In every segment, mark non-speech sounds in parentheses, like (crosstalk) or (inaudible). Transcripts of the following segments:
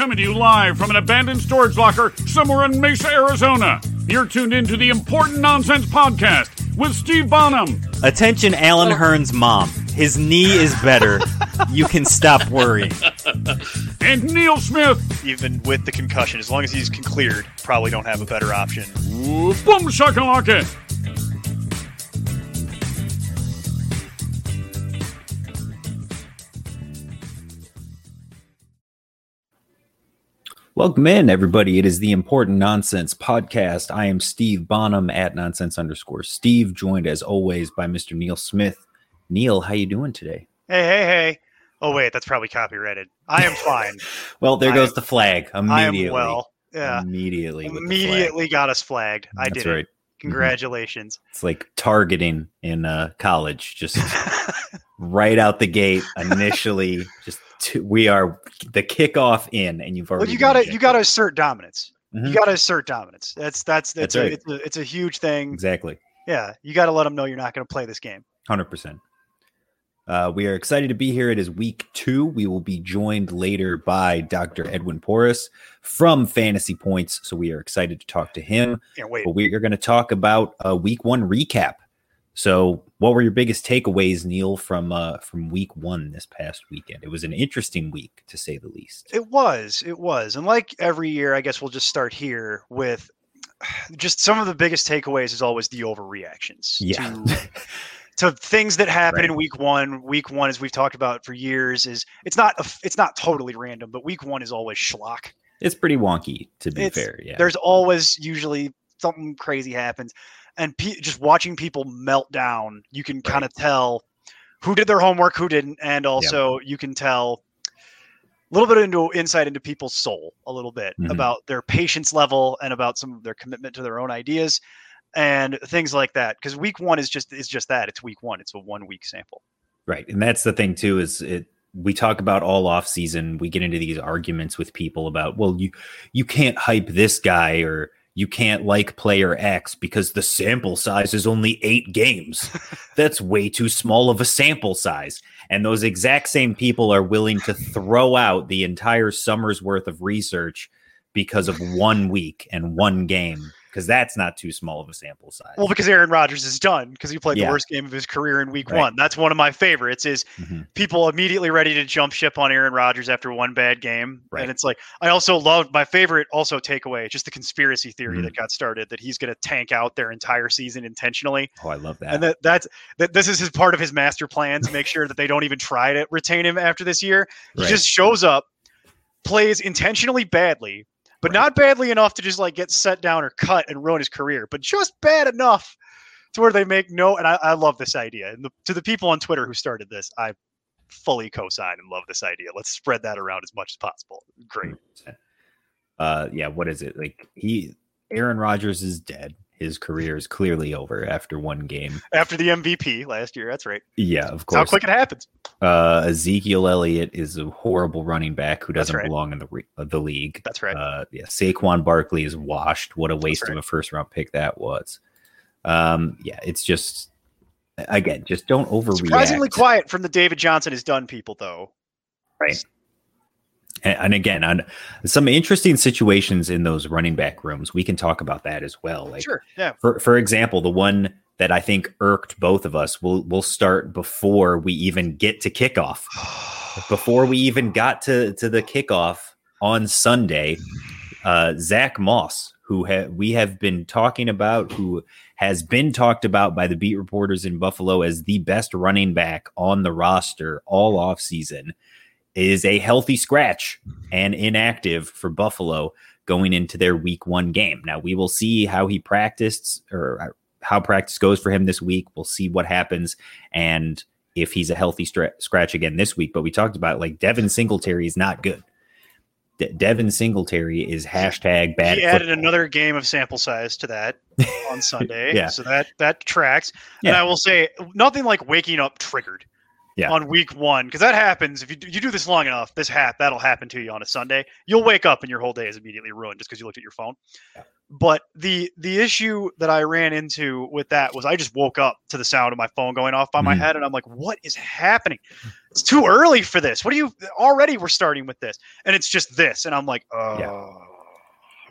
Coming to you live from an abandoned storage locker somewhere in Mesa, Arizona. You're tuned into the Important Nonsense Podcast with Steve Bonham. Attention, Alan oh. Hearn's mom. His knee is better. you can stop worrying. And Neil Smith. even with the concussion. As long as he's cleared, probably don't have a better option. Ooh, Boom shakalaka. Welcome in, everybody. It is the Important Nonsense Podcast. I am Steve Bonham at nonsense underscore Steve, joined as always by Mr. Neil Smith. Neil, how you doing today? Hey, hey, hey. Oh, wait, that's probably copyrighted. I am fine. (laughs) Well, there I goes am- the flag I am immediately. well. Yeah. Immediately. with the flag. Immediately got us flagged. I That's did right. It. Congratulations. (laughs) It's like targeting in uh, college, just (laughs) right out the gate. Initially, just to, we are the kickoff in, and you've already. well, you gotta you gotta assert dominance. Mhm. You gotta assert dominance. That's that's that's, That's a, right. it's, a, it's a huge thing. exactly. Yeah, you got to let them know you're not going to play this game. Hundred percent. Uh, we are excited to be here. It is week two. We will be joined later by Dr. Edwin Porras from Fantasy Points. So we are excited to talk to him. Can't wait. But we are going to talk about a week one recap. So, what were your biggest takeaways, Neil, from uh, from week one this past weekend? It was an interesting week, to say the least. It was. It was. And like every year, I guess we'll just start here with (sighs) just some of the biggest takeaways is always the overreactions Yeah. to, (laughs) to things that happen in week one. Week one, as we've talked about for years, is it's not a, it's not totally random, but week one is always schlock. It's pretty wonky, to be It's- fair. Yeah. There's always usually something crazy happens, and pe- just watching people melt down, you can kind of tell who did their homework, who didn't, and also you can tell a little bit into insight into people's soul, a little bit Mhm. about their patience level and about some of their commitment to their own ideas and things like that. Because week one is just is just that. It's week one. It's a one week sample. Right. And that's the thing too is it we talk about all off season, we get into these arguments with people about, well, you you can't hype this guy or you can't like player X because the sample size is only 8 games. (laughs) That's way too small of a sample size. And those exact same people are willing to throw out the entire summer's worth of research because of one week and one game because that's not too small of a sample size. Well, because Aaron Rodgers is done because he played Yeah. the worst game of his career in week Right. one. That's one of my favorites. Is Mhm. people immediately ready to jump ship on Aaron Rodgers after one bad game. Right. And it's like I also loved my favorite also takeaway, just the conspiracy theory Mhm. that got started that he's going to tank out their entire season intentionally, Oh, I love that. and that that's that this is his part of his master plan to make sure that they don't even try to retain him after this year. He Right. just shows up, plays intentionally badly. But Right. not badly enough to just like get set down or cut and ruin his career, but just bad enough to where they make no. And I, I love this idea. And the, to the people on Twitter who started this, I fully co-sign and love this idea. Let's spread that around as much as possible. Great. uh yeah what is it like he aaron Rodgers is dead his career is clearly over after one game After the MVP last year, that's right. yeah of That's how quick it happens. uh ezekiel elliott is a horrible running back who doesn't right. belong in the re- uh, the league That's right. uh yeah saquon barkley is washed what a waste right. of a first round pick that was um yeah it's just again just don't overreact Surprisingly quiet from the David Johnson is done people though. Right. And, again, on some interesting situations in those running back rooms, we can talk about that as well. Like, Sure. Yeah. for for example, the one that I think irked both of us will will start before we even get to kickoff. (sighs) Before we even got to to the kickoff on Sunday, uh, Zack Moss, who ha- we have been talking about, who has been talked about by the beat reporters in Buffalo as the best running back on the roster all off season, is a healthy scratch and inactive for Buffalo going into their week one game. Now we will see how he practiced or uh, how practice goes for him this week. We'll see what happens and if he's a healthy stra- scratch again this week. But we talked about like Devin Singletary is not good. De- Devin Singletary is hashtag bad. he added football. another game of sample size to that on (laughs) Sunday. Yeah. So that that tracks. Yeah. And I will say nothing like waking up triggered. Yeah. on week one because that happens if you do, you do this long enough. This hap that'll happen to you on a Sunday. You'll wake up and your whole day is immediately ruined just because you looked at your phone. Yeah. But the the issue that I ran into with that was I just woke up to the sound of my phone going off by my Mhm. head and I'm like, what is happening? It's too early for this. What do you already? We're starting with this, and it's just this, and I'm like, oh, Yeah.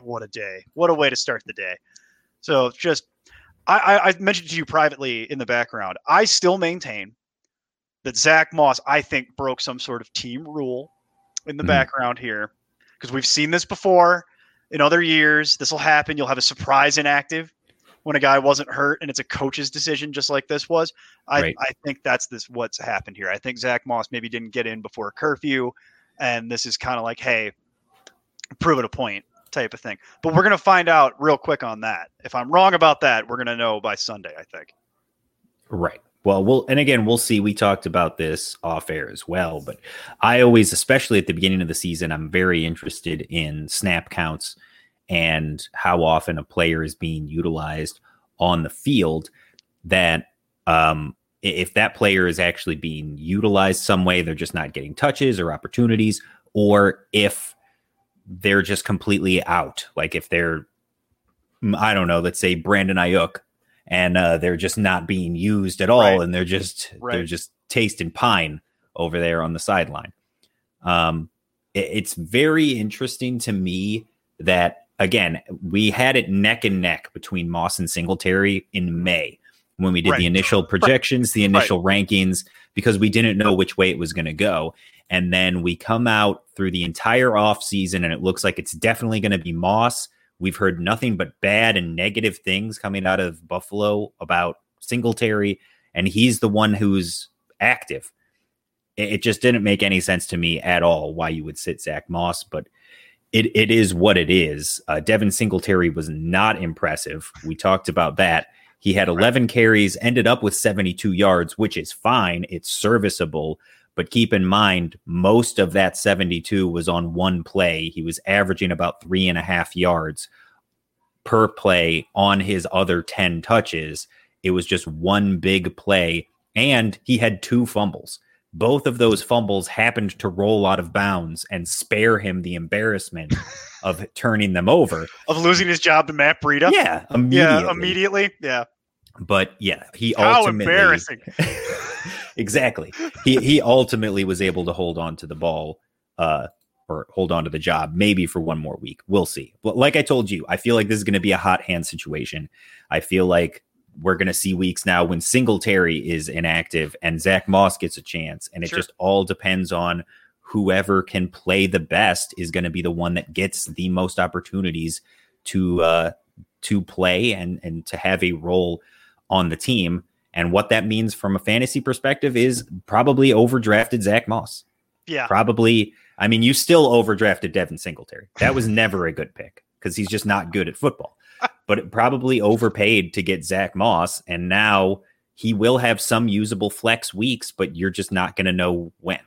what a day! What a way to start the day. So just I, I, I mentioned to you privately in the background. I still maintain that Zack Moss, I think, broke some sort of team rule in the Mhm. background here because we've seen this before in other years. This will happen. You'll have a surprise inactive when a guy wasn't hurt, and it's a coach's decision, just like this was. I, Right. I think that's this what's happened here. I think Zack Moss maybe didn't get in before curfew, and this is kind of like, hey, prove it a point type of thing. But we're gonna find out real quick on that. If I'm wrong about that, we're gonna know by Sunday. I think. Right. Well, we'll and again we'll see. We talked about this off air as well, but I always, especially at the beginning of the season, I'm very interested in snap counts and how often a player is being utilized on the field. That um, if that player is actually being utilized some way, they're just not getting touches or opportunities, or if they're just completely out. Like if they're, mm, I don't know, let's say Brandon Aiyuk and uh, they're just not being used at all, Right. and they're just they're just tasting pine over there on the sideline. Um, it- it's very interesting to me that again we had it neck and neck between Moss and Singletary in May when we did Right. the initial projections, the initial rankings, because we didn't know which way it was going to go. And then we come out through the entire offseason and it looks like it's definitely going to be Moss. We've heard nothing but bad and negative things coming out of Buffalo about Singletary, and he's the one who's active. It, just didn't make any sense to me at all why you would sit Zack Moss, but it, it is what it is. Uh, Devin Singletary was not impressive. We talked about that. He had 11 carries, ended up with 72 yards, which is fine. It's serviceable. But keep in mind, most of that 72 was on one play. He was averaging about three and a half yards per play on his other 10 touches. It was just one big play, and he had two fumbles. Both of those fumbles happened to roll out of bounds and spare him the embarrassment (laughs) of turning them over. Of losing his job to Matt Breida. Yeah, immediately. Yeah, immediately. Yeah. But yeah, he How ultimately embarrassing. (laughs) exactly. He he ultimately was able to hold on to the ball, uh, or hold on to the job, maybe for one more week. We'll see. But like I told you, I feel like this is going to be a hot hand situation. I feel like we're going to see weeks now when Singletary is inactive and Zack Moss gets a chance, and it Sure. just all depends on whoever can play the best is going to be the one that gets the most opportunities to uh, to play and and to have a role on the team. And what that means from a fantasy perspective is probably overdrafted Zack Moss. Yeah. Probably, I mean, you still overdrafted Devin Singletary. That was (laughs) never a good pick because he's just not good at football. But it probably overpaid to get Zack Moss, and now he will have some usable flex weeks, but you're just not going to know when.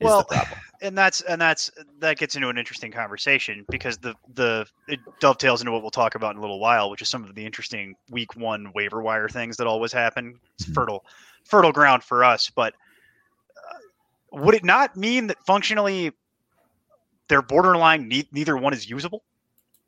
Is Well, the problem. And that's and that's that gets into an interesting conversation because the the it dovetails into what we'll talk about in a little while, which is some of the interesting week one waiver wire things that always happen. It's Mhm. fertile fertile ground for us, but uh, would it not mean that functionally they're borderline ne- neither one is usable?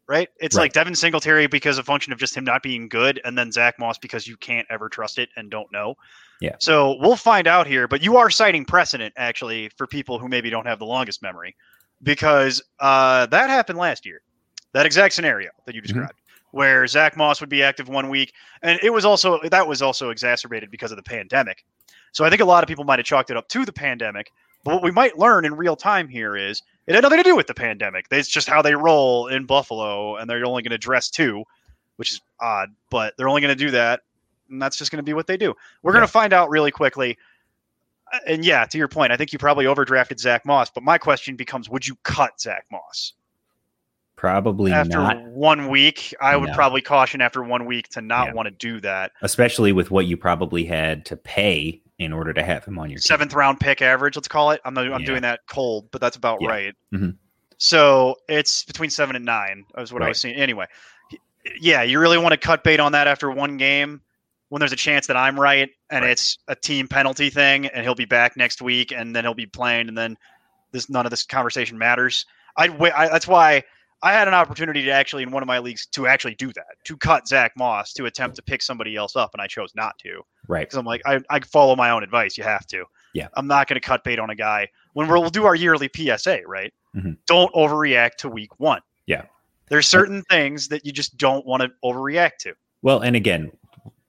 Right? It's Right. like Devin Singletary because a function of just him not being good, and then Zack Moss because you can't ever trust it and don't know. Yeah. So we'll find out here, but you are citing precedent actually for people who maybe don't have the longest memory, because uh, that happened last year. That exact scenario that you described, where Zack Moss would be active one week, and it was also that was also exacerbated because of the pandemic. So I think a lot of people might have chalked it up to the pandemic. But what we might learn in real time here is it had nothing to do with the pandemic. It's just how they roll in Buffalo, and they're only going to dress two, which is odd, but they're only going to do that, and that's just going to be what they do. We're going to find out really quickly. Uh, And yeah, to your point, I think you probably overdrafted Zack Moss, but my question becomes: Would you cut Zack Moss Probably after not, one week? I would probably caution after one week to not Yeah. want to do that. especially with what you probably had to pay in order to have him on your team. seventh round pick average, let's call it. I'm I'm Yeah. doing that cold, but that's about Yeah. right. Mhm. So it's between seven and nine. Is what I was Right. seeing. Anyway, yeah, you really want to cut bait on that after one game? when there's a chance that I'm right and Right. it's a team penalty thing and he'll be back next week and then he'll be playing and then this none of this conversation matters. I'd wait. I, that's why I had an opportunity to actually in one of my leagues to actually do that to cut Zack Moss to attempt to pick somebody else up and I chose not to Right. because I'm like I, I follow my own advice. You have to. Yeah. I'm not going to cut bait on a guy when we're, we'll do our yearly PSA. Right. Mhm. Don't overreact to week one. Yeah. There's certain things that you just don't want to overreact to. Well, and again,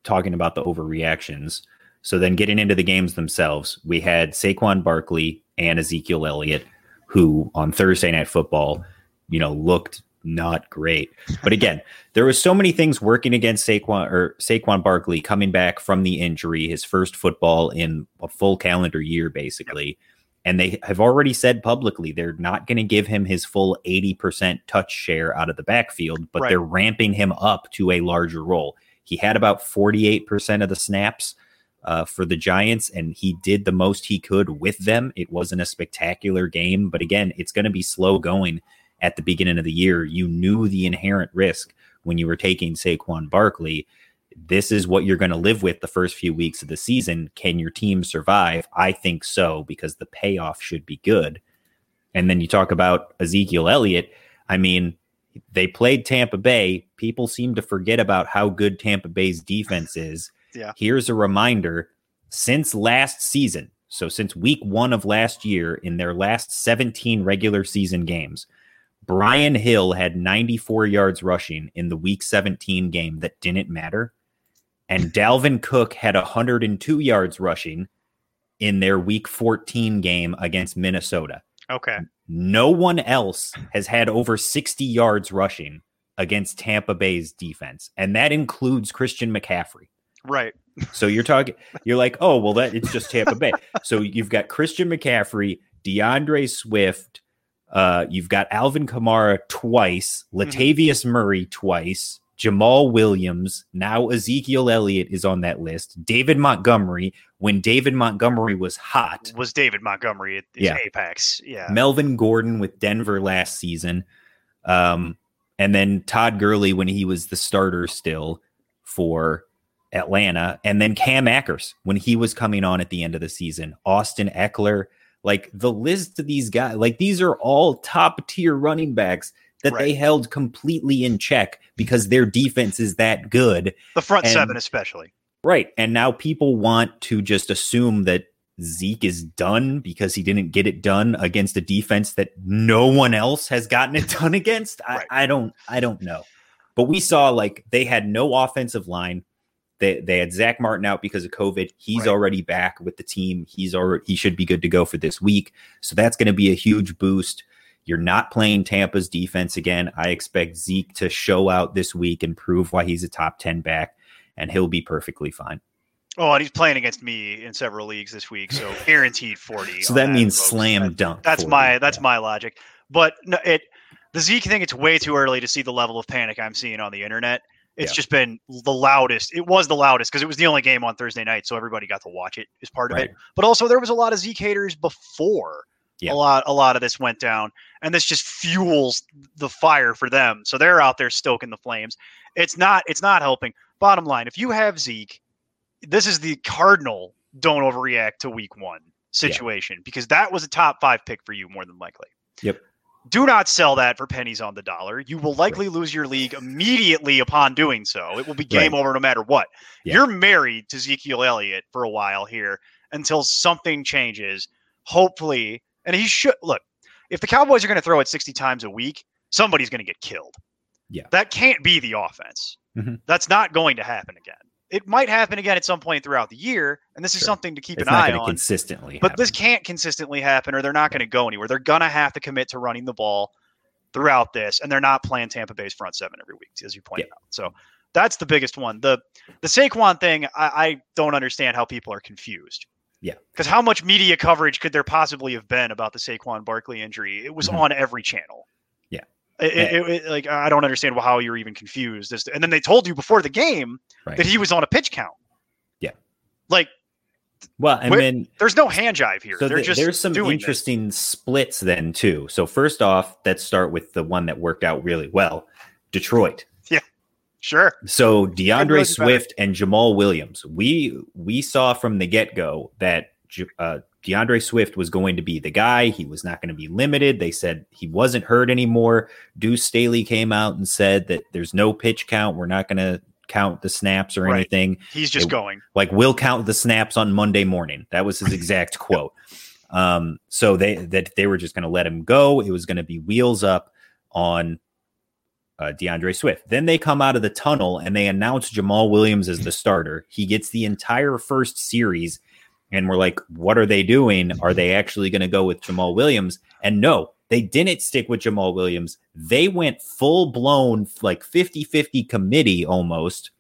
talking about the overreactions. So then getting into the games themselves, we had Saquon Barkley and Ezekiel Elliott, who on Thursday Night Football, you know, looked not great. But again, there was so many things working against Saquon or Saquon Barkley coming back from the injury, his first football in a full calendar year, basically. And they have already said publicly they're not going to give him his full 80% touch share out of the backfield, but Right. they're ramping him up to a larger role. He had about 48% of the snaps uh, for the Giants, and he did the most he could with them. It wasn't a spectacular game, but again, it's going to be slow going at the beginning of the year. You knew the inherent risk when you were taking Saquon Barkley. This is what you're going to live with the first few weeks of the season. Can your team survive? I think so, because the payoff should be good. And then you talk about Ezekiel Elliott. I mean, they played Tampa Bay. People seem to forget about how good Tampa Bay's defense is. (laughs) Yeah. Here's a reminder since last season, so since week one of last year, in their last 17 regular season games, Brian Hill had 94 yards rushing in the week 17 game that didn't matter. And (laughs) Dalvin Cook had 102 yards rushing in their week 14 game against Minnesota. Okay. No one else has had over 60 yards rushing against Tampa Bay's defense, and that includes Christian McCaffrey. Right. So you're talking, you're like, oh, well, that it's just Tampa Bay. (laughs) So you've got Christian McCaffrey, D'Andre Swift, uh, you've got Alvin Kamara twice, Latavius Murray twice, Jamaal Williams. Now Ezekiel Elliott is on that list. David Montgomery, when David Montgomery was hot, Was David Montgomery at Yeah. apex? Yeah. Melvin Gordon with Denver last season, um, and then Todd Gurley when he was the starter still for Atlanta, and then Cam Akers when he was coming on at the end of the season. Austin Ekeler, like the list of these guys, like these are all top tier running backs that they held completely in check because their defense is that good. the front and- seven, especially. Right. And now people want to just assume that Zeke is done because he didn't get it done against a defense that no one else has gotten it done (laughs) against. Right. I, I don't I don't know. But we saw like they had no offensive line. They they had Zack Martin out because of COVID. He's Right. already back with the team. He's already he should be good to go for this week. So that's going to be a huge boost. You're not playing Tampa's defense again. I expect Zeke to show out this week and prove why he's a top 10 back, and he'll be perfectly fine. Oh, and he's playing against me in several leagues this week, so (laughs) guaranteed forty. So on that means folks. slam That- dunk. That's 40. my that's Yeah. my logic. But no, it the Zeke thing. It's way too early to see the level of panic I'm seeing on the internet. It's Yeah. just been the loudest. It was the loudest because it was the only game on Thursday night, so everybody got to watch it. Is part of Right. it. But also there was a lot of Zeke haters before. Yeah. A lot a lot of this went down, and this just fuels the fire for them. So they're out there stoking the flames. It's not it's not helping. Bottom line, if you have Zeke, this is the cardinal don't overreact to week one situation because that was a top five pick for you more than likely. Yep. Do not sell that for pennies on the dollar. You will likely lose your league immediately upon doing so. It will be game Right. over no matter what. Yeah. You're married to Ezekiel Elliott for a while here until something changes. Hopefully, and he should look. If the Cowboys are going to throw it 60 times a week, somebody's going to get killed. Yeah. That can't be the offense. Mhm. That's not going to happen again. It might happen again at some point throughout the year, and this is Sure. something to keep It's an eye on. consistently. But happen. this can't consistently happen, or they're not going to go anywhere. They're going to have to commit to running the ball throughout this, and they're not playing Tampa Bay's front seven every week, as you pointed out. So that's the biggest one. the The Saquon thing, I, I don't understand how people are confused. Yeah. because how much media coverage could there possibly have been about the Saquon Barkley injury? It was Mhm. on every channel. It, it- it- like I don't understand how you're even confused. And then they told you before the game Right. that he was on a pitch count. Yeah. Like well, and then there's no hand jive here. so there's some doing this. interesting splits then too. So first off, let's start with the one that worked out really well. Detroit. (laughs) Yeah, sure. So D'Andre was better. Swift and Jamaal Williams, we we saw from the get go that uh, D'Andre Swift was going to be the guy. He was not going to be limited. They said he wasn't hurt anymore. Deuce Staley came out and said that there's no pitch count. We're not going to count the snaps or Right. anything. He's just It- going. Like we'll count the snaps on Monday morning. That was his (laughs) exact quote. Um, so they that they were just going to let him go. It was going to be wheels up on uh, D'Andre Swift. Then they come out of the tunnel and they announce Jamaal Williams as the starter. He gets the entire first series, and we're like, what are they doing? Are they actually going to go with Jamaal Williams? And no, they didn't stick with Jamaal Williams. They went full blown, like 50 50 committee almost.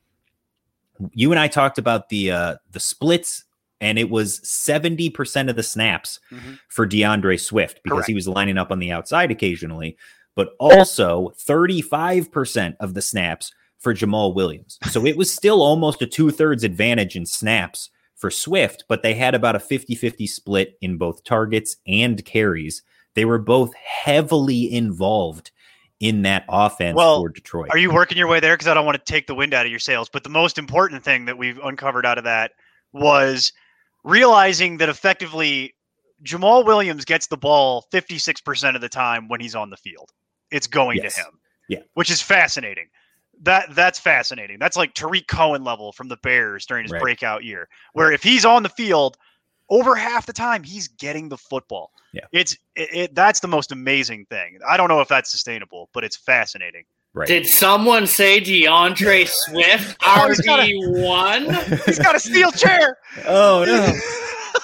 You and I talked about the uh, the splits, and it was 70% of the snaps Mhm. for D'Andre Swift because Correct. he was lining up on the outside occasionally, but also 35% of the snaps for Jamaal Williams. So it was still almost a two thirds advantage in snaps for Swift, but they had about a 50 50 split in both targets and carries. They were both heavily involved in that offense Well, for Detroit. Are you working your way there? Because I don't want to take the wind out of your sails. But the most important thing that we've uncovered out of that was realizing that effectively Jamaal Williams gets the ball 56% of the time when he's on the field. It's going Yes. to him. Yeah. Which is fascinating. That that's fascinating. That's like Tarik Cohen level from the Bears during his Right. breakout year. Where if he's on the field, over half the time he's getting the football. Yeah. It's it, it that's the most amazing thing. I don't know if that's sustainable, but it's fascinating. right. Did someone say D'Andre Swift (laughs) Oh, he's got a- RB one? (laughs) He's got a steel chair. oh, no. (laughs)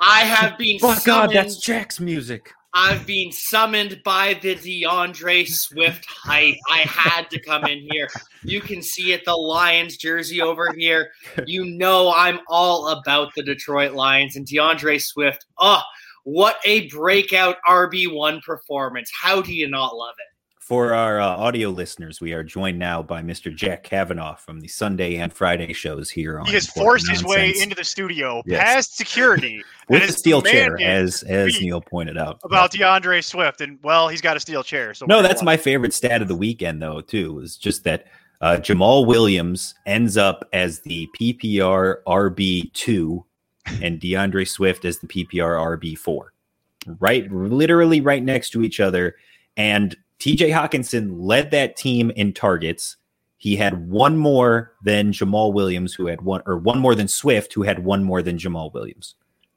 I have been Oh, God, that's Jack's music. I've been summoned by the D'Andre Swift hype. I had to come in here. You can see it, the Lions jersey over here. You know I'm all about the Detroit Lions and D'Andre Swift. Oh, what a breakout RB1 performance. How do you not love it? For our uh, audio listeners, we are joined now by Mr. Jack Kavanaugh from the Sunday and Friday shows here on He has forced his way into the studio Yes. past security (laughs) with a steel chair, as as Neil pointed out. about D'Andre Swift. And well, he's got a steel chair. So No, that's my favorite stat of the weekend, though. Too is just that uh, Jamaal Williams ends up as the PPR RB two, and D'Andre Swift as the PPR RB four, right, literally right next to each other. And T.J. Hockenson led that team in targets. He had one more than Jamaal Williams, who had one, or one more than Swift, who had one more than Jamaal Williams,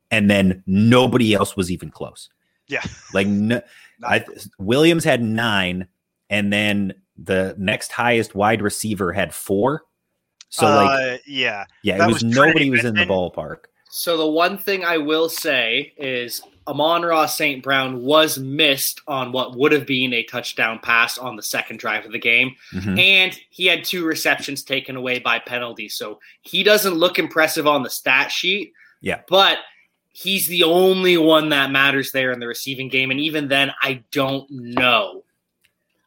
and then nobody else was even close. Yeah. (laughs) like no, I, Williams had nine, and then the next highest wide receiver had four. So like, uh, yeah. yeah, it was, was nobody was in the ballpark. So the one thing I will say is Amon-Ra St. Brown was missed on what would have been a touchdown pass on the second drive of the game. Mhm. And he had two receptions taken away by penalties. So he doesn't look impressive on the stat sheet. Yeah. But he's the only one that matters there in the receiving game. And even then, I don't know.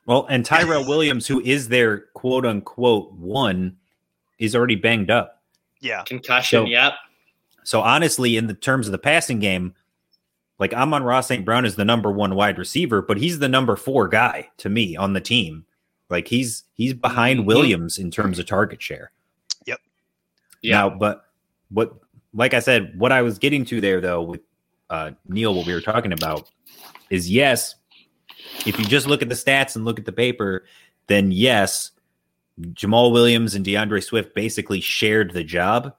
Well, and Tyrell (laughs) Williams, who is their quote unquote one, is already banged up. Yeah. Concussion, So- yep. So honestly, in the terms of the passing game, like Amon-Ra St. Brown is the number one wide receiver, but he's the number four guy to me on the team. Like he's he's behind. Williams in terms of target share. Yep. Yeah. Now, but what, like I said, what I was getting to there though with uh, Neil, what we were talking about is yes, if you just look at the stats and look at the paper, then yes, Jamaal Williams and D'Andre Swift basically shared the job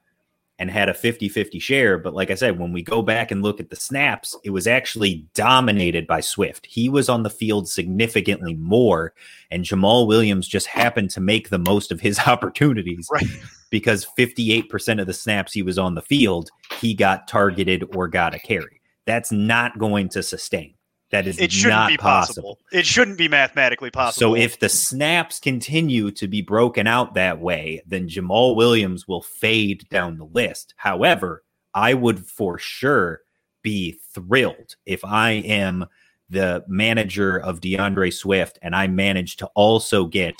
and had a 50 50 share. But like I said, when we go back and look at the snaps, it was actually dominated by Swift. He was on the field significantly more, and Jamaal Williams just happened to make the most of his (laughs) opportunities Right. because 58% of the snaps he was on the field, he got targeted or got a carry. That's not going to sustain. That is It shouldn't not be possible. It shouldn't be mathematically possible. so if the snaps continue to be broken out that way, then Jamaal Williams will fade down the list. However, I would for sure be thrilled if I am the manager of D'Andre Swift and I manage to also get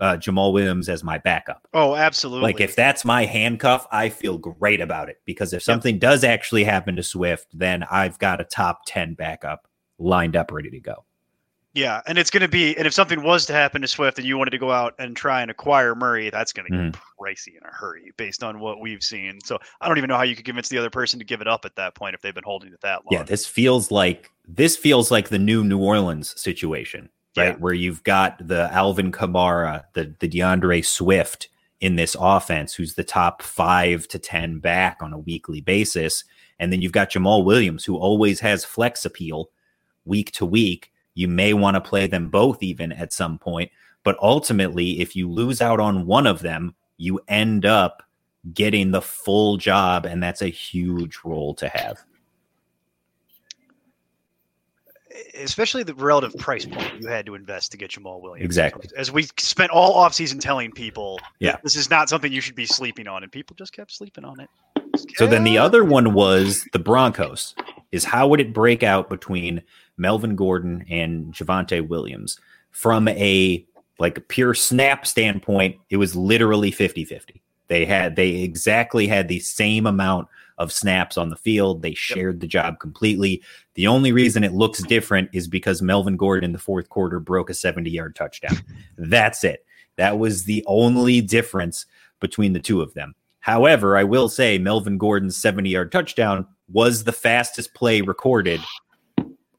uh, Jamaal Williams as my backup. oh, absolutely. Like if that's my handcuff, I feel great about it because if something does actually happen to Swift, then I've got a top 10 backup lined up ready to go. Yeah, and it's going to be, and if something was to happen to Swift and you wanted to go out and try and acquire Murray, that's going to get Mhm. pricey in a hurry based on what we've seen. So I don't even know how you could convince the other person to give it up at that point if they've been holding it that long. Yeah, this feels like this feels like the new New Orleans situation, right? Yeah. Where you've got the Alvin Kamara, the the D'Andre Swift in this offense, who's the top five to ten back on a weekly basis, and then you've got Jamaal Williams, who always has flex appeal week to week. You may want to play them both even at some point, but ultimately, if you lose out on one of them, you end up getting the full job, and that's a huge role to have. especially the relative price point you had to invest to get Jamaal Williams. Exactly. As we spent all offseason telling people, Yeah. this is not something you should be sleeping on, and people just kept sleeping on it. So then the other one was the Broncos. Is how would it break out between Melvin Gordon and Javonte Williams? From a like pure snap standpoint, it was literally 50-50. They had they exactly had the same amount of snaps on the field. They shared the job completely. The only reason it looks different is because Melvin Gordon in the fourth quarter broke a 70-yard touchdown. (laughs) That's it. That was the only difference between the two of them. However, I will say Melvin Gordon's 70 yard touchdown was the fastest play recorded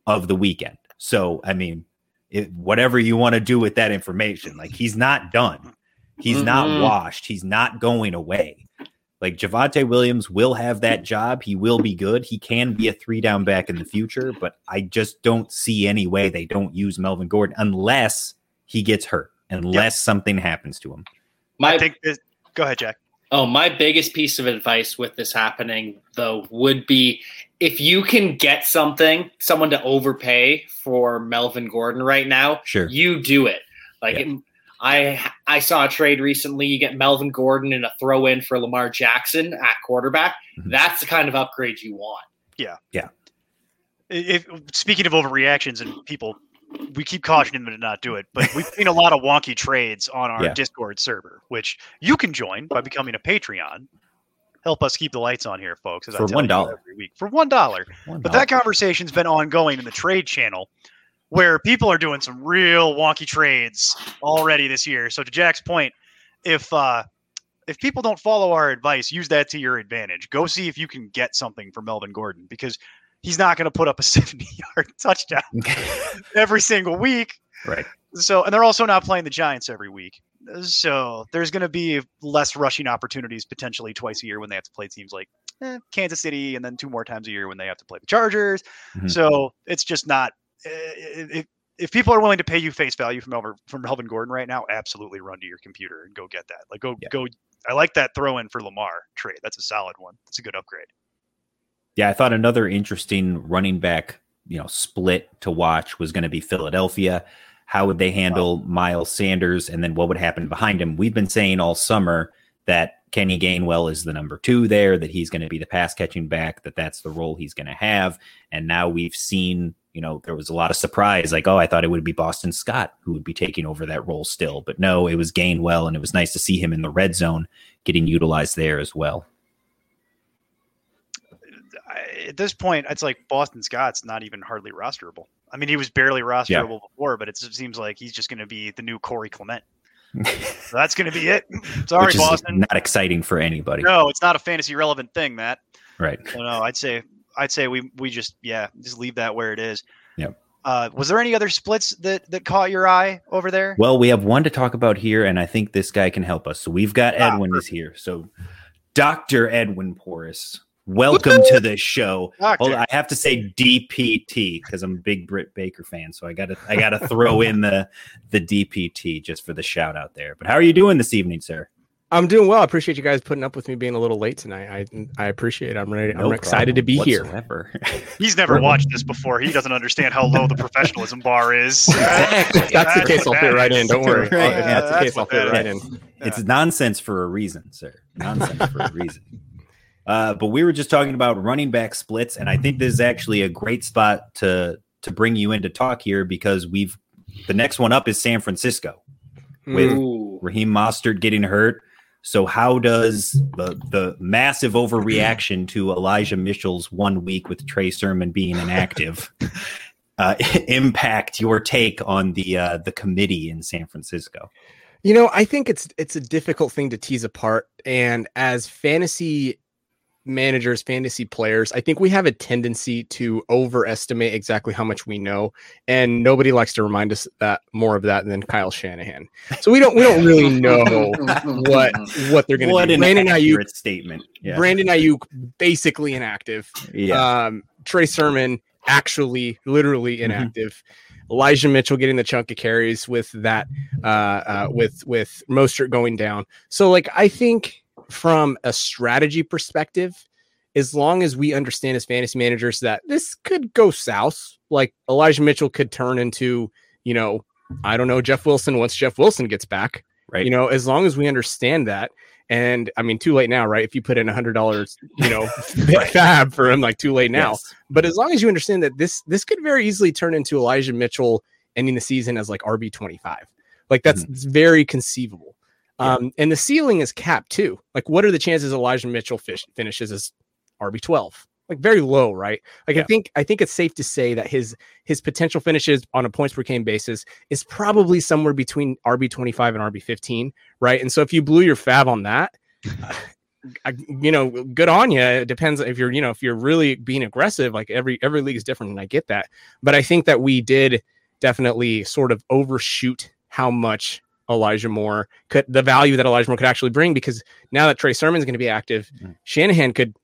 of the weekend. So, I mean, it, whatever you want to do with that information, like he's not done. He's not Mhm. washed. He's not going away. Like Javonte Williams will have that job. He will be good. He can be a three down back in the future, but I just don't see any way they don't use Melvin Gordon unless he gets hurt, unless something happens to him. My I think this, go ahead, Jack. Oh, my biggest piece of advice with this happening, though, would be if you can get something, someone to overpay for Melvin Gordon right now, Sure. you do it. Like Yeah. I, I saw a trade recently. You get Melvin Gordon and a throw in for Lamar Jackson at quarterback. Mhm. That's the kind of upgrade you want. Yeah, yeah. If speaking of overreactions and people we keep cautioning them to not do it but we've seen a lot of wonky trades on our Yeah. discord server which you can join by becoming a patreon help us keep the lights on here folks as I For tell $1. every week for one dollar but that conversation's been ongoing in the trade channel where people are doing some real wonky trades already this year so to jack's point if uh if people don't follow our advice use that to your advantage go see if you can get something for melvin gordon because he's not going to put up a (laughs) 70 yard touchdown (laughs) every single week. right. So, and they're also not playing the Giants every week. So there's going to be less rushing opportunities potentially twice a year when they have to play teams like eh, Kansas City, and then two more times a year when they have to play the Chargers. Mhm. So it's just not. eh, If, if people are willing to pay you face value from Melvin, from Melvin Gordon right now, absolutely run to your computer and go get that. Like go Yeah. go. I like that throw in for Lamar trade. That's a solid one. It's a good upgrade. Yeah, I thought another interesting running back, you know, split to watch was going to be Philadelphia. How would they handle Miles Sanders, and then what would happen behind him? We've been saying all summer that Kenny Gainwell is the number two there, that he's going to be the pass catching back, that that's the role he's going to have. And now we've seen, you know, there was a lot of surprise, like, oh, I thought it would be Boston Scott who would be taking over that role still, but no, it was Gainwell, and it was nice to see him in the red zone getting utilized there as well. At this point, it's like Boston Scott's not even hardly rosterable. I mean, he was barely rosterable before, but it seems like he's just going to be the new Corey Clement. (laughs) So that's going to be it. Sorry, Which is Boston. not exciting for anybody. No, it's not a fantasy relevant thing, Matt. Right. So no, I'd say I'd say we we just yeah just leave that where it is. Yep. Uh, was there any other splits that that caught your eye over there? Well, we have one to talk about here, and I think this guy can help us. So we've got Ah, Edwin is here. So Dr. Edwin Porras, welcome to the show. Hold on, I have to say DPT because I'm a big Britt Baker fan. So I gotta I gotta throw in the the DPT just for the shout out there. But how are you doing this evening, sir? I'm doing well. I appreciate you guys putting up with me being a little late tonight. I I appreciate it. I'm ready. No I'm excited to be problem here. (laughs) He's never watched this before. He doesn't understand how low the professionalism bar is. (laughs) if that's the case, I'll what fit right in. Don't worry. Right. Yeah, that's the case, I'll fit right in. It's nonsense for a reason, sir. Nonsense for a (laughs) reason. Uh, but we were just talking about running back splits, and I think this is actually a great spot to to bring you in to talk here because we've the next one up is San Francisco with. Ooh. Raheem Mostert getting hurt. So how does the the massive overreaction to Elijah Mitchell's one week with Trey Sermon being inactive (laughs) uh, (laughs) impact your take on the uh, the committee in San Francisco? You know, I think it's it's a difficult thing to tease apart, and as fantasy managers, fantasy players, I think we have a tendency to overestimate exactly how much we know, and nobody likes to remind us that more of that than Kyle Shanahan. So we don't we don't really (laughs) know what what they're going to do. an Brandon Aiyuk, statement. Yeah. Brandon Aiyuk, basically inactive. yeah. Um, Trey Sermon actually, literally Mm-hmm. inactive. Elijah Mitchell getting the chunk of carries with that, uh, uh, with with Mostert going down. So, like, I think from a strategy perspective, as long as we understand as fantasy managers that this could go south, like Elijah Mitchell could turn into, you know, I don't know, Jeff Wilson once Jeff Wilson gets back. right. You know, as long as we understand that, and I mean, too late now, right? If you put in a hundred dollars, you know, (laughs) (laughs) fab for him, like too late now. Yes. But as long as you understand that this this could very easily turn into Elijah Mitchell ending the season as like RB twenty five, like that's Mhm. it's very conceivable. Um, and the ceiling is capped too. Like, what are the chances Elijah Mitchell fish, finishes as RB twelve? Like very low, right? Like I think I think it's safe to say that his his potential finishes on a points per game basis is probably somewhere between RB twenty five and RB fifteen, right? And so if you blew your fab on that, I, you know, good on you. It depends if you're, you know, if you're really being aggressive. Like every every league is different, and I get that. But I think that we did definitely sort of overshoot how much Elijah Moore could, the value that Elijah Moore could actually bring, because now that Trey Sermon's going to be active, Mm. Shanahan could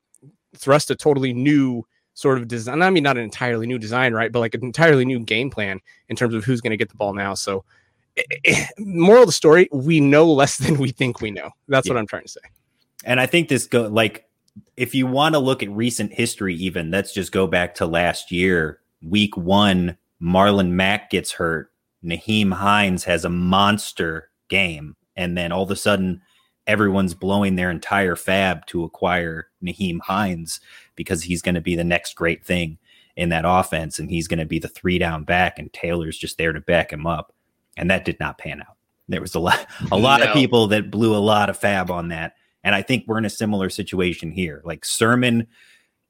thrust a totally new sort of design. I mean, not an entirely new design, right? But like an entirely new game plan in terms of who's going to get the ball now. So, eh, eh, moral of the story: we know less (laughs) than we think we know. That's what I'm trying to say. And I think this go like if you want to look at recent history, even let's just go back to last year, week one, Marlon Mack gets hurt. Nyheim Hines has a monster game, and then all of a sudden, everyone's blowing their entire fab to acquire Nyheim Hines because he's going to be the next great thing in that offense, and he's going to be the three down back, and Taylor's just there to back him up, and that did not pan out. There was a lot, a lot No. of people that blew a lot of fab on that. And I think we're in a similar situation here. Like Sermon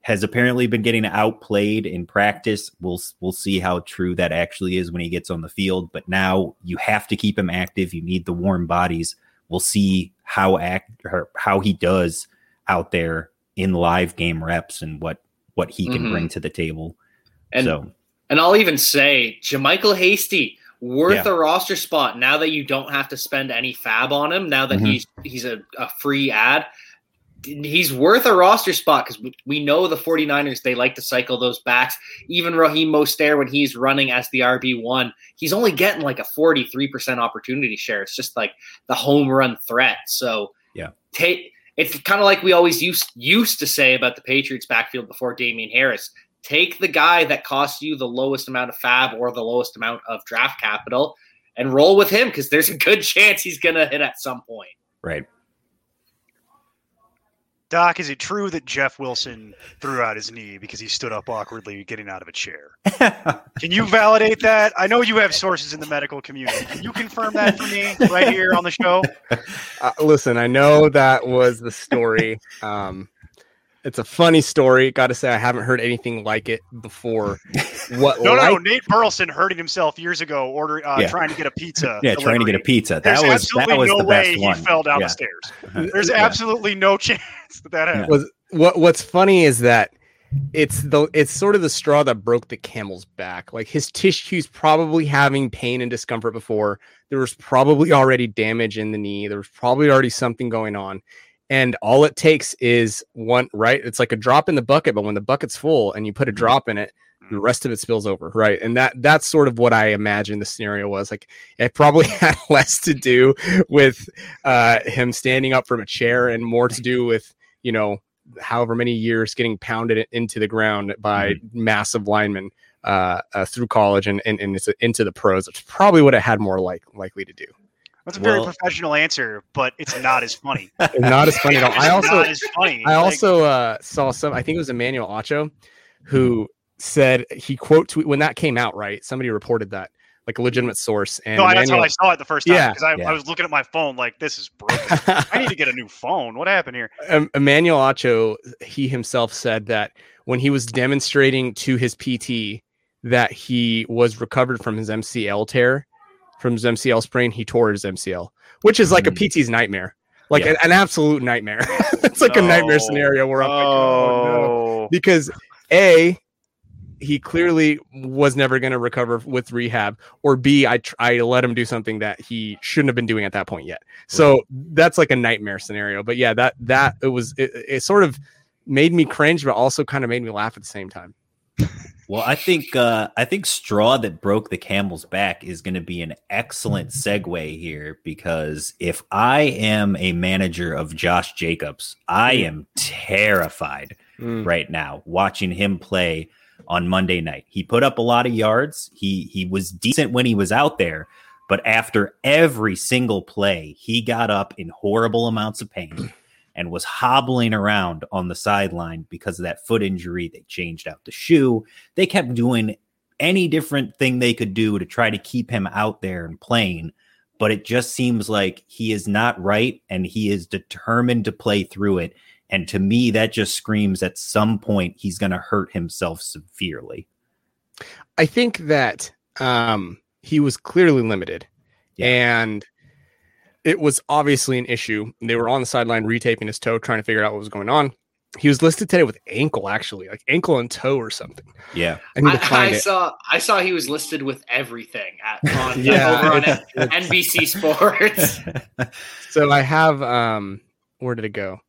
has apparently been getting outplayed in practice. We'll we'll see how true that actually is when he gets on the field. But now you have to keep him active. You need the warm bodies. We'll see how act or how he does out there in live game reps and what what he can Mhm. bring to the table. And so and I'll even say JaMycal Hasty worth Yeah. a roster spot now that you don't have to spend any fab on him. Now that Mhm. he's he's a, a free ad, he's worth a roster spot because we, we know the 49ers they like to cycle those backs. Even Raheem Mostert when he's running as the RB one, he's only getting like a 43 percent opportunity share. It's just like the home run threat. So Yeah. take. It's kind of like we always used used to say about the Patriots backfield before Damien Harris take the guy that costs you the lowest amount of fab or the lowest amount of draft capital and roll with him because there's a good (laughs) chance he's going to hit at some point. right. Doc, is it true that Jeff Wilson threw out his knee because he stood up awkwardly getting out of a chair? (laughs) Can you validate that? I know you have sources in the medical community. Can you confirm that for me right here on the show? Uh, listen, I know that was the story. (laughs) Um, it's a funny story. Got to say, I haven't heard anything like it before. What? (laughs) No, no, no. Nate Burleson hurting himself years ago, ordering, uh, Yeah. trying to get a pizza. (laughs) yeah, trying to get a pizza. That There's was absolutely that was no the way best one. he fell down Yeah. the stairs. There's Yeah. absolutely no (laughs) chance that that happened. was what? What's funny is that it's the it's sort of the straw that broke the camel's back. Like his tissues probably having pain and discomfort before. There was probably already damage in the knee. There was probably already something going on. And all it takes is one, right? It's like a drop in the bucket, but when the bucket's full and you put a drop in it, the rest of it spills over, right? And that that's sort of what I imagine the scenario was. Like it probably (laughs) had less to do with uh, him standing up from a chair and more to do with you know however many years getting pounded into the ground by massive linemen uh, uh, through college and, and, and into the pros. It's probably what it had more like likely to do. That's a very Well- professional answer, but it's not as funny. (laughs) Not as funny at all. I also not as funny. I also uh, saw some. I think it was Emmanuel Acho, who said he quote tweet when that came out. Right, somebody reported that like a legitimate source. And no, that's how I saw it the first time Yeah. because I, Yeah. I was looking at my phone like this is broken. I need to get a new phone. What happened here? (laughs) um, Emmanuel Acho, he himself said that when he was demonstrating to his PT that he was recovered from his MCL tear, from his MCL sprain. He tore his MCL, which is like a Mm. PT's nightmare, like Yeah. an, an absolute nightmare. (laughs) it's like a nightmare scenario where I'm like, oh no Oh, because a he clearly was never going to recover with rehab or b I, tr- I let him do something that he shouldn't have been doing at that point yet so that's like a nightmare scenario but yeah that that it was it, it sort of made me cringe but also kind of made me laugh at the same time (laughs) Well, I think uh, I think straw that broke the camel's back is going to be an excellent mm. segue here because if I am a manager of Josh Jacobs, I mm. am terrified mm. right now watching him play on Monday night. He put up a lot of yards. He he was decent when he was out there, but after every single play, he got up in horrible amounts of pain and was hobbling around on the sideline because of that foot injury. They changed out the shoe. They kept doing any different thing they could do to try to keep him out there and playing. But it just seems like he is not right and he is determined to play through it. And to me, that just screams at some point he's going to hurt himself severely. i think that um he was clearly limited Yeah. and it was obviously an issue they were on the sideline retaping his toe trying to figure out what was going on he was listed today with ankle actually like ankle and toe or something Yeah. i need to I, find I it saw I saw he was listed with everything at (laughs) on, Yeah, over on (laughs) NBC Sports. (laughs) So I have um where did it go?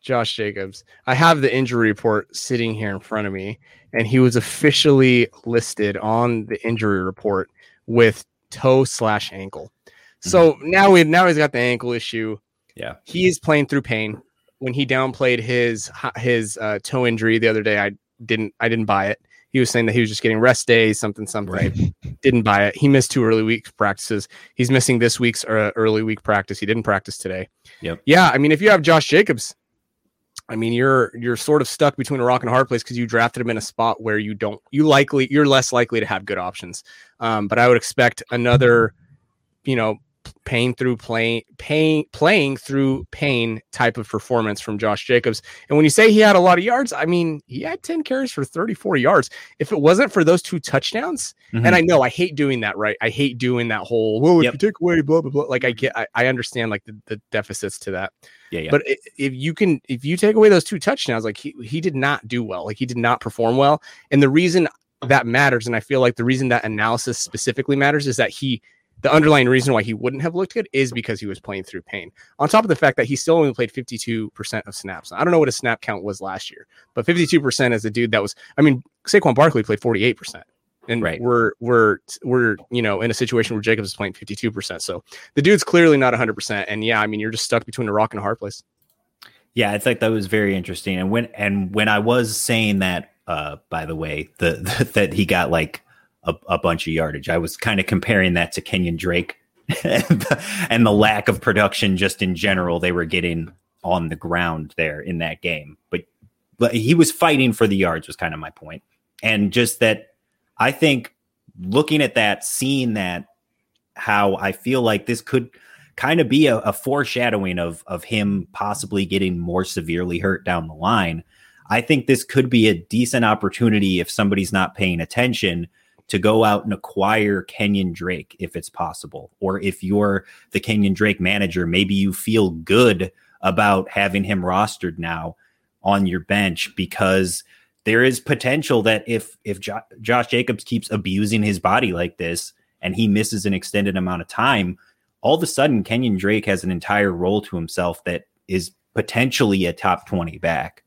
Josh Jacobs. I have the injury report sitting here in front of me, and he was officially listed on the injury report with toe slash ankle. So now we now he's got the ankle issue. Yeah. He is playing through pain. When he downplayed his his uh, toe injury the other day, I didn't I didn't buy it. He was saying that he was just getting rest days, something something. Right. (laughs) Didn't buy it. He missed two early week practices. He's missing this week's uh, early week practice. He didn't practice today. Yep. Yeah, I mean, if you have Josh Jacobs, I mean, you're you're sort of stuck between a rock and a hard place because you drafted him in a spot where you don't you likely you're less likely to have good options. Um, but I would expect another, you know, pain through playing pain playing through pain type of performance from Josh Jacobs. And when you say he had a lot of yards, I mean, he had 10 carries for 34 yards. If it wasn't for those two touchdowns, and I mm-hmm. know I hate doing that, right? I hate doing that whole, well, if Yep. you take away blah blah blah. Like I mm-hmm. get I, I understand like the, the deficits to that. yeah, yeah. But if you can, if you take away those two touchdowns, like he he did not do well. Like he did not perform well. And the reason that matters, and I feel like the reason that analysis specifically matters, is that he, the underlying reason why he wouldn't have looked good is because he was playing through pain. On top of the fact that he still only played fifty two percent of snaps. I don't know what his snap count was last year, but fifty two percent as a dude that was. I mean, Saquon Barkley played forty eight percent. And Right. we're we're we're you know in a situation where Jacobs is playing fifty two percent. So the dude's clearly not hundred percent. And yeah, I mean you're just stuck between a rock and a hard place. Yeah, I think that was very interesting. And when and when I was saying that, uh, by the way, the, the (laughs) that he got like a, a bunch of yardage, I was kind of comparing that to Kenyon Drake (laughs) and, the, lack of production just in general they were getting on the ground there in that game. But but he was fighting for the yards was kind of my point. And just that I think looking at that, seeing that, how I feel like this could kind of be a, a foreshadowing of of him possibly getting more severely hurt down the line. I think this could be a decent opportunity if somebody's not paying attention to go out and acquire Kenyon Drake if it's possible. Or if you're the Kenyon Drake manager, maybe you feel good about having him rostered now on your bench because there is potential that if if jo- Josh Jacobs keeps abusing his body like this and he misses an extended amount of time, all of a sudden Kenyon Drake has an entire role to himself that is potentially a top 20 back.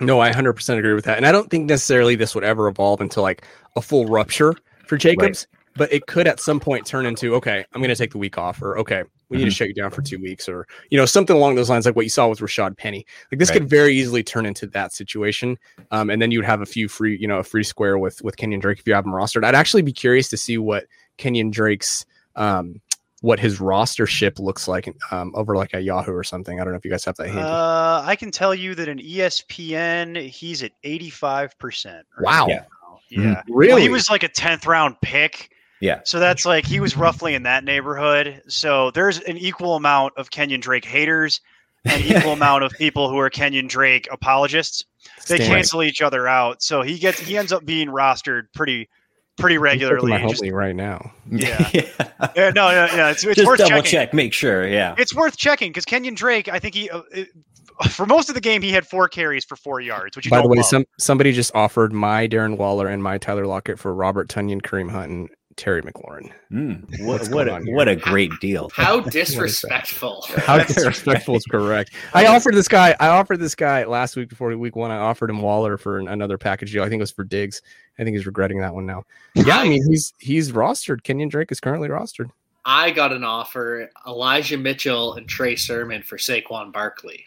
No, I 100% agree with that. And I don't think necessarily this would ever evolve into like a full rupture for Jacobs, but it could at some point turn into okay, I'm going to take the week off, or okay, we need to Mhm. shut you down for two weeks, or you know something along those lines, like what you saw with Rashaad Penny. Like this Right. could very easily turn into that situation, um, and then you'd have a few free, you know, a free square with with Kenyon Drake if you have him rostered. I'd actually be curious to see what Kenyon Drake's um, what his rostership looks like um, over like a Yahoo or something. I don't know if you guys have that handy. Uh, I can tell you that in ESPN, he's at 85%. wow, yeah. Yeah. really? Well, he was like a 10th round pick. Yeah. So that's like he was roughly in that neighborhood. So there's an equal amount of Kenyon Drake haters and (laughs) equal amount of people who are Kenyon Drake apologists. they Stan. cancel each other out. So he gets he ends up being rostered pretty pretty I'm looking at regularly. my Just- right now. Yeah. (laughs) yeah, no, no, no, it's, it's Just worth double checking. check, make sure. Yeah. It's worth checking because Kenyon Drake, I think he uh, it, for most of the game he had four carries for four yards, which you By the don't way, love. some somebody just offered my Darren Waller and my Tyler Lockett for Robert Tonyan, Kareem Hunt, and Terry McLaurin. Mm, (laughs) what what a, what a great deal. How disrespectful. (laughs) How disrespectful is correct. I offered this guy. I offered this guy last week before week one. I offered him Waller for an- another package deal. I think it was for Diggs. I think he's regretting that one now. Yeah, I mean he's he's rostered. Kenyon Drake is currently rostered. I got an offer Elijah Mitchell and Trey Sermon for Saquon Barkley.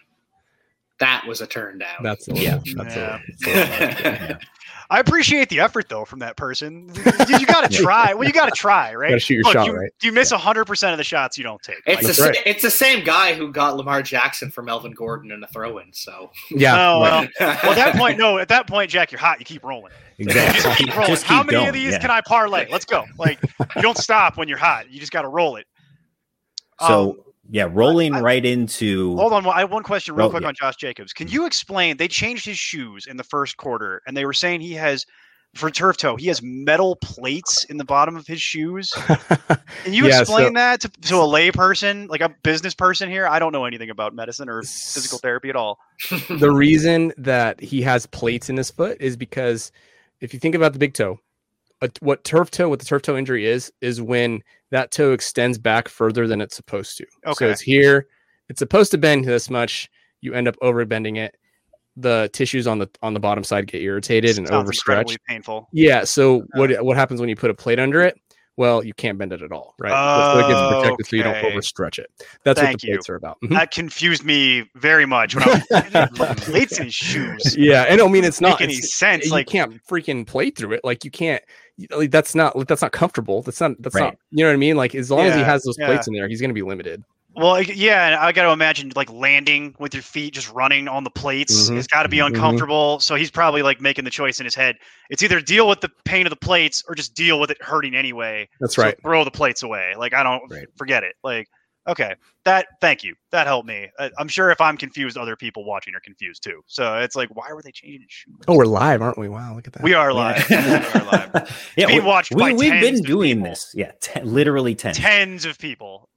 That was a turn down. That's a Yeah. that's Yeah. a little, (laughs) I appreciate the effort though from that person. you, got to (laughs) try. Well, you got to try, right? Gotta shoot your Look, shot, you, right? You miss hundred percent of the shots you don't take. It's Like, the That's sa- it's the same guy who got Lamar Jackson for Melvin Gordon in a throw-in. So yeah. Oh, right. well, well, at that point, no. At that point, Jack, you're hot. You keep rolling. Exactly. Just keep rolling. Just How many going, of these yeah. can I parlay? Let's go. Like you don't (laughs) stop when you're hot. You just got to roll it. So Um, yeah, rolling I- right into Hold on, I have one question real Oh, quick yeah. on Josh Jacobs. Can mm-hmm. you explain? They changed his shoes in the first quarter, and they were saying he has for turf toe. He has metal plates in the bottom of his shoes. Can you (laughs) Yeah, explain so- that to, to a lay person, like a business person here? I don't know anything about medicine or physical therapy at all. the reason that he has plates in his foot is because if you think about the big toe, a, what turf toe, what the turf toe injury is, is when that toe extends back further than it's supposed to. Okay. So it's here, it's supposed to bend this much. You end up overbending it. The tissues on the on the bottom side get irritated and overstretched. painful. Yeah. So what what happens when you put a plate under it? Well, you can't bend it at all, right? so it gets protected so you don't overstretch it. That's Thank what the you. plates are about. Mhm. That confused me very much when I was "Why did he put plates in his shoes. Yeah, and I mean it's not Make any it's- sense? you Like can't freaking play through it. Like you can't. You- Like, that's not that's not comfortable. That's not that's Right. not. You know what I mean? Like as long as he has those yeah. plates in there, he's going to be limited. Well, yeah, and I got to imagine like landing with your feet just running on the plates. Mhm. It's got to be Mhm. uncomfortable. So he's probably like making the choice in his head. It's either deal with the pain of the plates or just deal with it hurting anyway. That's So right. throw the plates away. Like I don't Right. forget it. Like okay, that thank you. That helped me. I, I'm sure if I'm confused, other people watching are confused too. So it's like, why were they changing his shoes? Oh, we're live, aren't we? Wow, look at that. we are live. we are live. (laughs) yeah, being we, watched by we, we've been doing people. this. Yeah, ten, literally ten. Tens of people.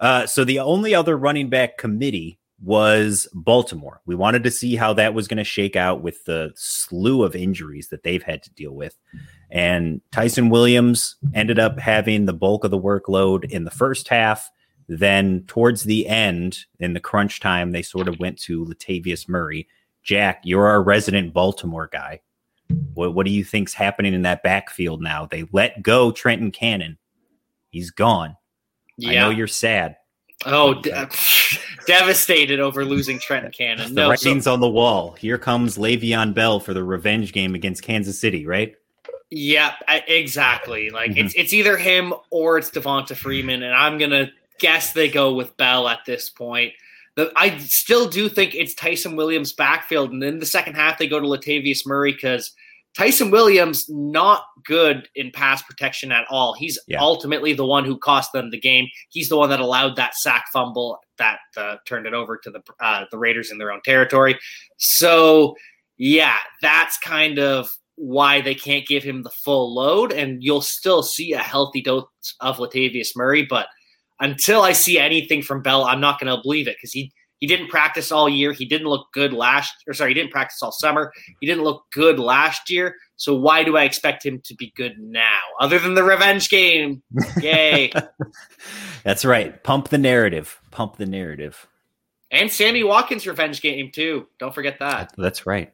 Uh, so the only other running back committee was Baltimore. We wanted to see how that was going to shake out with the slew of injuries that they've had to deal with. And Ty'Son Williams ended up having the bulk of the workload in the first half. Then towards the end, in the crunch time, they sort of went to Latavius Murray. Jack, you're our resident Baltimore guy. What, what do you think's happening in that backfield now? They let go Trenton Cannon. He's gone. I know you're sad. Oh, de- (laughs) devastated over losing Trenton Cannon. The No, so- writing's on the wall. Here comes Le'Veon Bell for the revenge game against Kansas City, right? Yeah, exactly. Like Mhm. it's it's either him or it's Devonta Freeman, and I'm gonna guess they go with Bell at this point. The, I still do think it's Ty'Son Williams' backfield, and then the second half they go to Latavius Murray because Ty'Son Williams not good in pass protection at all. He's Yeah. ultimately the one who cost them the game. He's the one that allowed that sack fumble that uh, turned it over to the uh, the Raiders in their own territory. So yeah, that's kind of why they can't give him the full load, and you'll still see a healthy dose of Latavius Murray. But until I see anything from Bell, I'm not going to believe it because he he didn't practice all year. He didn't look good last, or sorry, he didn't practice all summer. He didn't look good last year. So why do I expect him to be good now, other than the revenge game? Yay! (laughs) That's right. Pump the narrative. Pump the narrative. and Sammy Watkins' revenge game too. Don't forget that. That's right.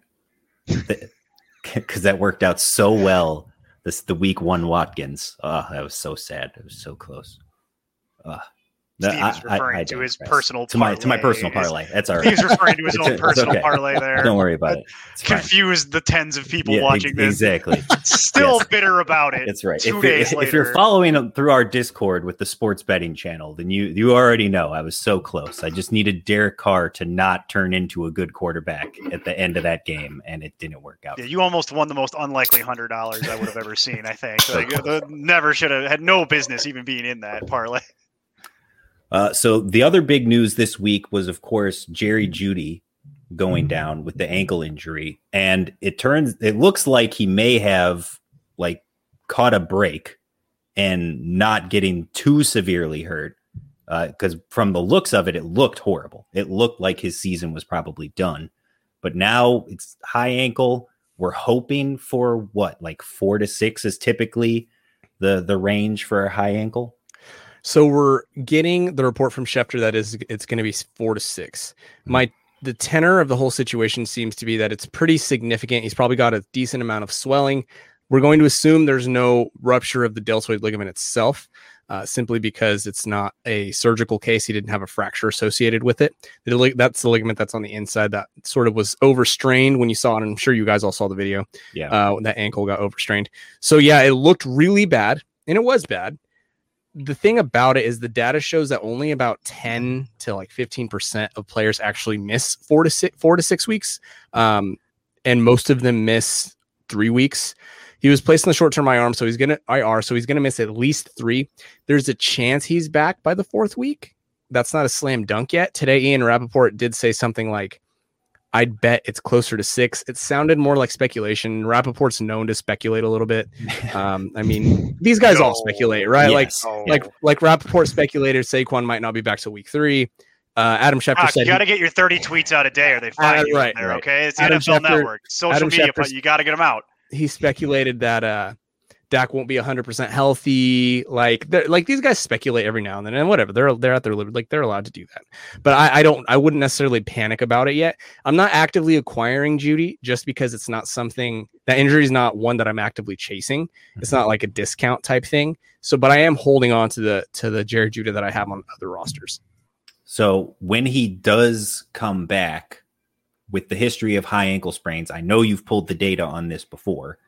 Because (laughs) that worked out so well. This the week one Watkins. Oh, that was so sad. It was so close. Uh, Steve's referring to his personal to my to my personal parlay. That's all right. He's referring to his (laughs) own personal okay. parlay there. Don't worry about it. It's fine. Confused the tens of people Yeah, watching ex- this. exactly. (laughs) Still Yes. bitter about it. That's right. Two If, days if, later. if you're following through our Discord with the sports betting channel, then you you already know I was so close. I just needed Derek Carr to not turn into a good quarterback at the end of that game, and it didn't work out. Yeah, you almost won the most unlikely hundred dollars I would have ever seen. I think (laughs) like, uh, never should have had no business even being in that parlay. Uh, so the other big news this week was, of course, Jerry Jeudy going down with the ankle injury, and it turns it looks like he may have like caught a break and not getting too severely hurt. Because uh, from the looks of it, it looked horrible. It looked like his season was probably done. But now it's high ankle. We're hoping for what, like four to six is typically the the range for a high ankle. So we're getting the report from Schefter that is it's going to be four to 6 mm-hmm. My the tenor of the whole situation seems to be that it's pretty significant. He's probably got a decent amount of swelling. We're going to assume there's no rupture of the deltoid ligament itself, uh, simply because it's not a surgical case. He didn't have a fracture associated with it. The, that's the ligament that's on the inside that sort of was overstrained when you saw it. I'm sure you guys all saw the video. Yeah. Uh, that ankle got overstrained. So, yeah, it looked really bad, and it was bad the thing about it is the data shows that only about 10 to like 15% of players actually miss four to six four to six weeks um, and most of them miss three weeks he was placed in the short-term IR, so he's gonna IR, so he's gonna miss at least three. There's a chance he's back by the fourth week. That's not a slam dunk yet. Today, Ian Rapoport did say something like, I'd bet it's closer to six. It sounded more like speculation. Rapoport's known to speculate a little bit. Um, I mean, (laughs) these guys no. all speculate, right? Yes. Like, like, like Rapoport speculated Saquon might not be back till week three. Uh, Adam Schefter ah, said you got to get your 30 tweets out a day, or they find uh, you right, there. Right. Okay, it's the Adam NFL Schefter, Network, social Adam media, but you got to get them out. He speculated that uh, Dak won't be 100% healthy. Like, like these guys speculate every now and then, and whatever. They're they're at their liberty, like they're allowed to do that. But I, I don't, I wouldn't necessarily panic about it yet. I'm not actively acquiring Jeudy just because it's not something that injury is not one that I'm actively chasing. It's not mm-hmm. like a discount type thing. So, but I am holding on to the to the Jerry Jeudy that I have on other rosters. So when he does come back with the history of high ankle sprains, I know you've pulled the data on this before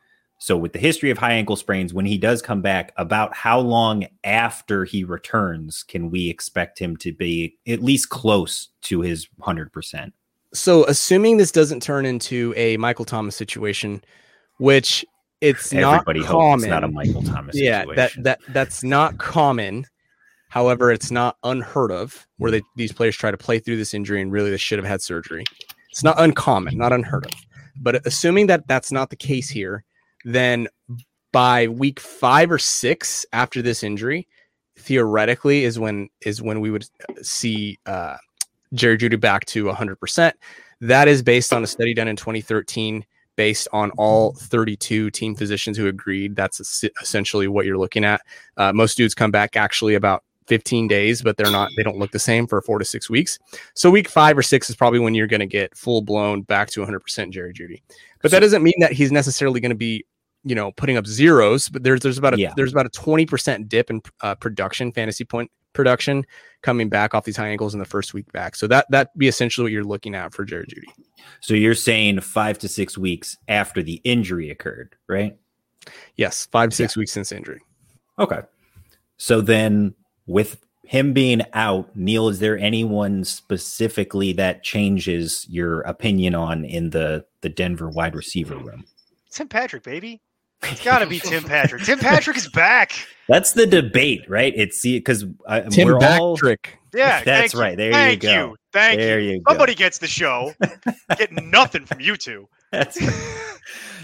so, with the history of high ankle sprains, when he does come back, about how long after he returns can we expect him to be at least close to his 100%? So, assuming this doesn't turn into a Michael Thomas situation, which it's everybody not common, it's not a Michael Thomas. Yeah, situation. that that that's not common. However, it's not unheard of where they, these players try to play through this injury and really they should have had surgery. It's not uncommon, not unheard of. But assuming that that's not the case here, then by week five or six after this injury, theoretically is when is when we would see uh, Jerry Jeudy back to 100%. That is based on a study done in 2013 based on all 32 team physicians who agreed. That's essentially what you're looking at. Uh, most dudes come back actually about 15 days, but they're not, they don't look the same for four to six weeks. So week five or six is probably when you're going to get full blown back to 100% Jerry Jeudy. But that doesn't mean that he's necessarily going to be you know putting up zeros but there's there's about a yeah. there's about a 20% dip in uh, production fantasy point production coming back off these high ankles in the first week back so that that be essentially what you're looking at for Jared Jeudy. so you're saying five to six weeks after the injury occurred right yes five to six yeah. weeks since injury okay so then with him being out neil is there anyone specifically that changes your opinion on in the the denver wide receiver room tim patrick baby it's got to be Tim Patrick. Tim Patrick is back. That's the debate, right? It's see because uh, Tim we're Patrick. All, yeah, that's right. There thank you go. You. Thank there you. you Somebody gets the show. (laughs) Getting nothing from you two. That's (laughs)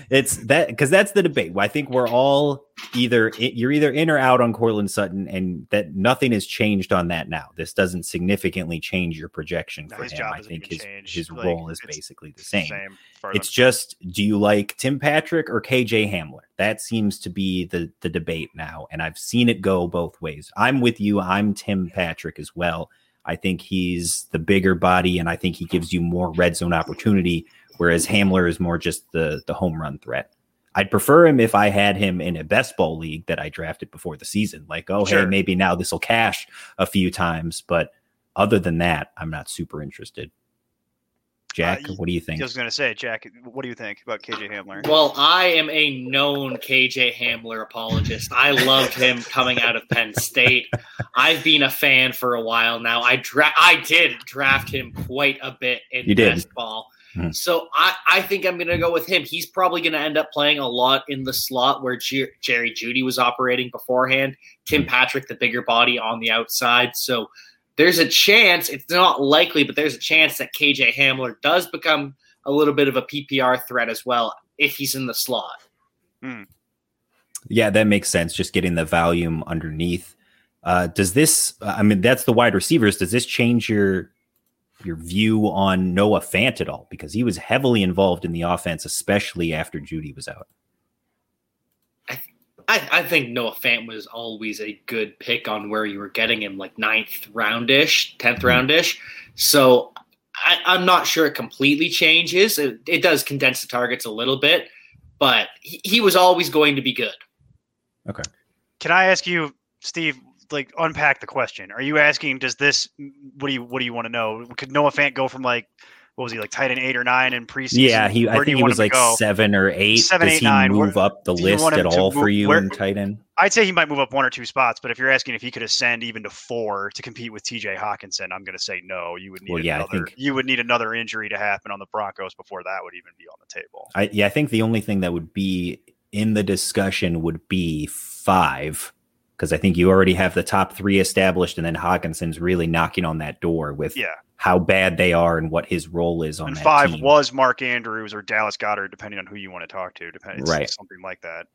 it's that because that's the debate. I think we're all either you're either in or out on Courtland Sutton, and that nothing has changed on that now. This doesn't significantly change your projection for him. I think his his like, role is basically the same. same it's just do you like Tim Patrick or KJ Hamler? That seems to be the the debate now, and I've seen it go both ways. I'm with you. I'm Tim Patrick as well. I think he's the bigger body, and I think he gives you more red zone opportunity whereas Hamler is more just the the home run threat. I'd prefer him if I had him in a best ball league that I drafted before the season. Like, oh, sure. hey, maybe now this will cash a few times. But other than that, I'm not super interested. Jack, uh, what do you think? I was going to say, Jack, what do you think about KJ Hamler? Well, I am a known KJ Hamler apologist. I loved him coming out of Penn State. I've been a fan for a while now. I dra- I did draft him quite a bit in you best did. ball. Hmm. So I, I think I'm going to go with him. He's probably going to end up playing a lot in the slot where G- Jerry Jeudy was operating beforehand. Tim hmm. Patrick, the bigger body on the outside. So there's a chance, it's not likely, but there's a chance that KJ Hamler does become a little bit of a PPR threat as well if he's in the slot. Yeah, that makes sense. Just getting the volume underneath. Uh, does this? I mean, that's the wide receivers. Does this change your your view on Noah Fant at all? Because he was heavily involved in the offense, especially after Jeudy was out. I, I think Noah Fant was always a good pick on where you were getting him, like ninth roundish, 10th mm-hmm. roundish. So I, I'm not sure it completely changes. It, it does condense the targets a little bit, but he, he was always going to be good. Okay. Can I ask you, Steve? Like, unpack the question. Are you asking? Does this? What do you? What do you want to know? Could Noah Fant go from like, what was he like, tight end eight or nine in preseason? Yeah, he. Where do think he was like go? seven or eight. Seven, Does eight, he nine. move Where- up the list at all for you where- in tight end? I'd say he might move up one or two spots, but if you're asking if he could ascend even to four to compete with T.J. Hockenson, I'm going to say no. You would need Well, yeah, I another. think- You would need another injury to happen on the Broncos before that would even be on the table. I yeah, I think the only thing that would be in the discussion would be five, because I think you already have the top three established, and then Hockenson's really knocking on that door with Yeah, how bad they are and what his role is on and five team. was Mark Andrews or Dallas Goedert, depending on who you want to talk to. Depending, Right. Something like that.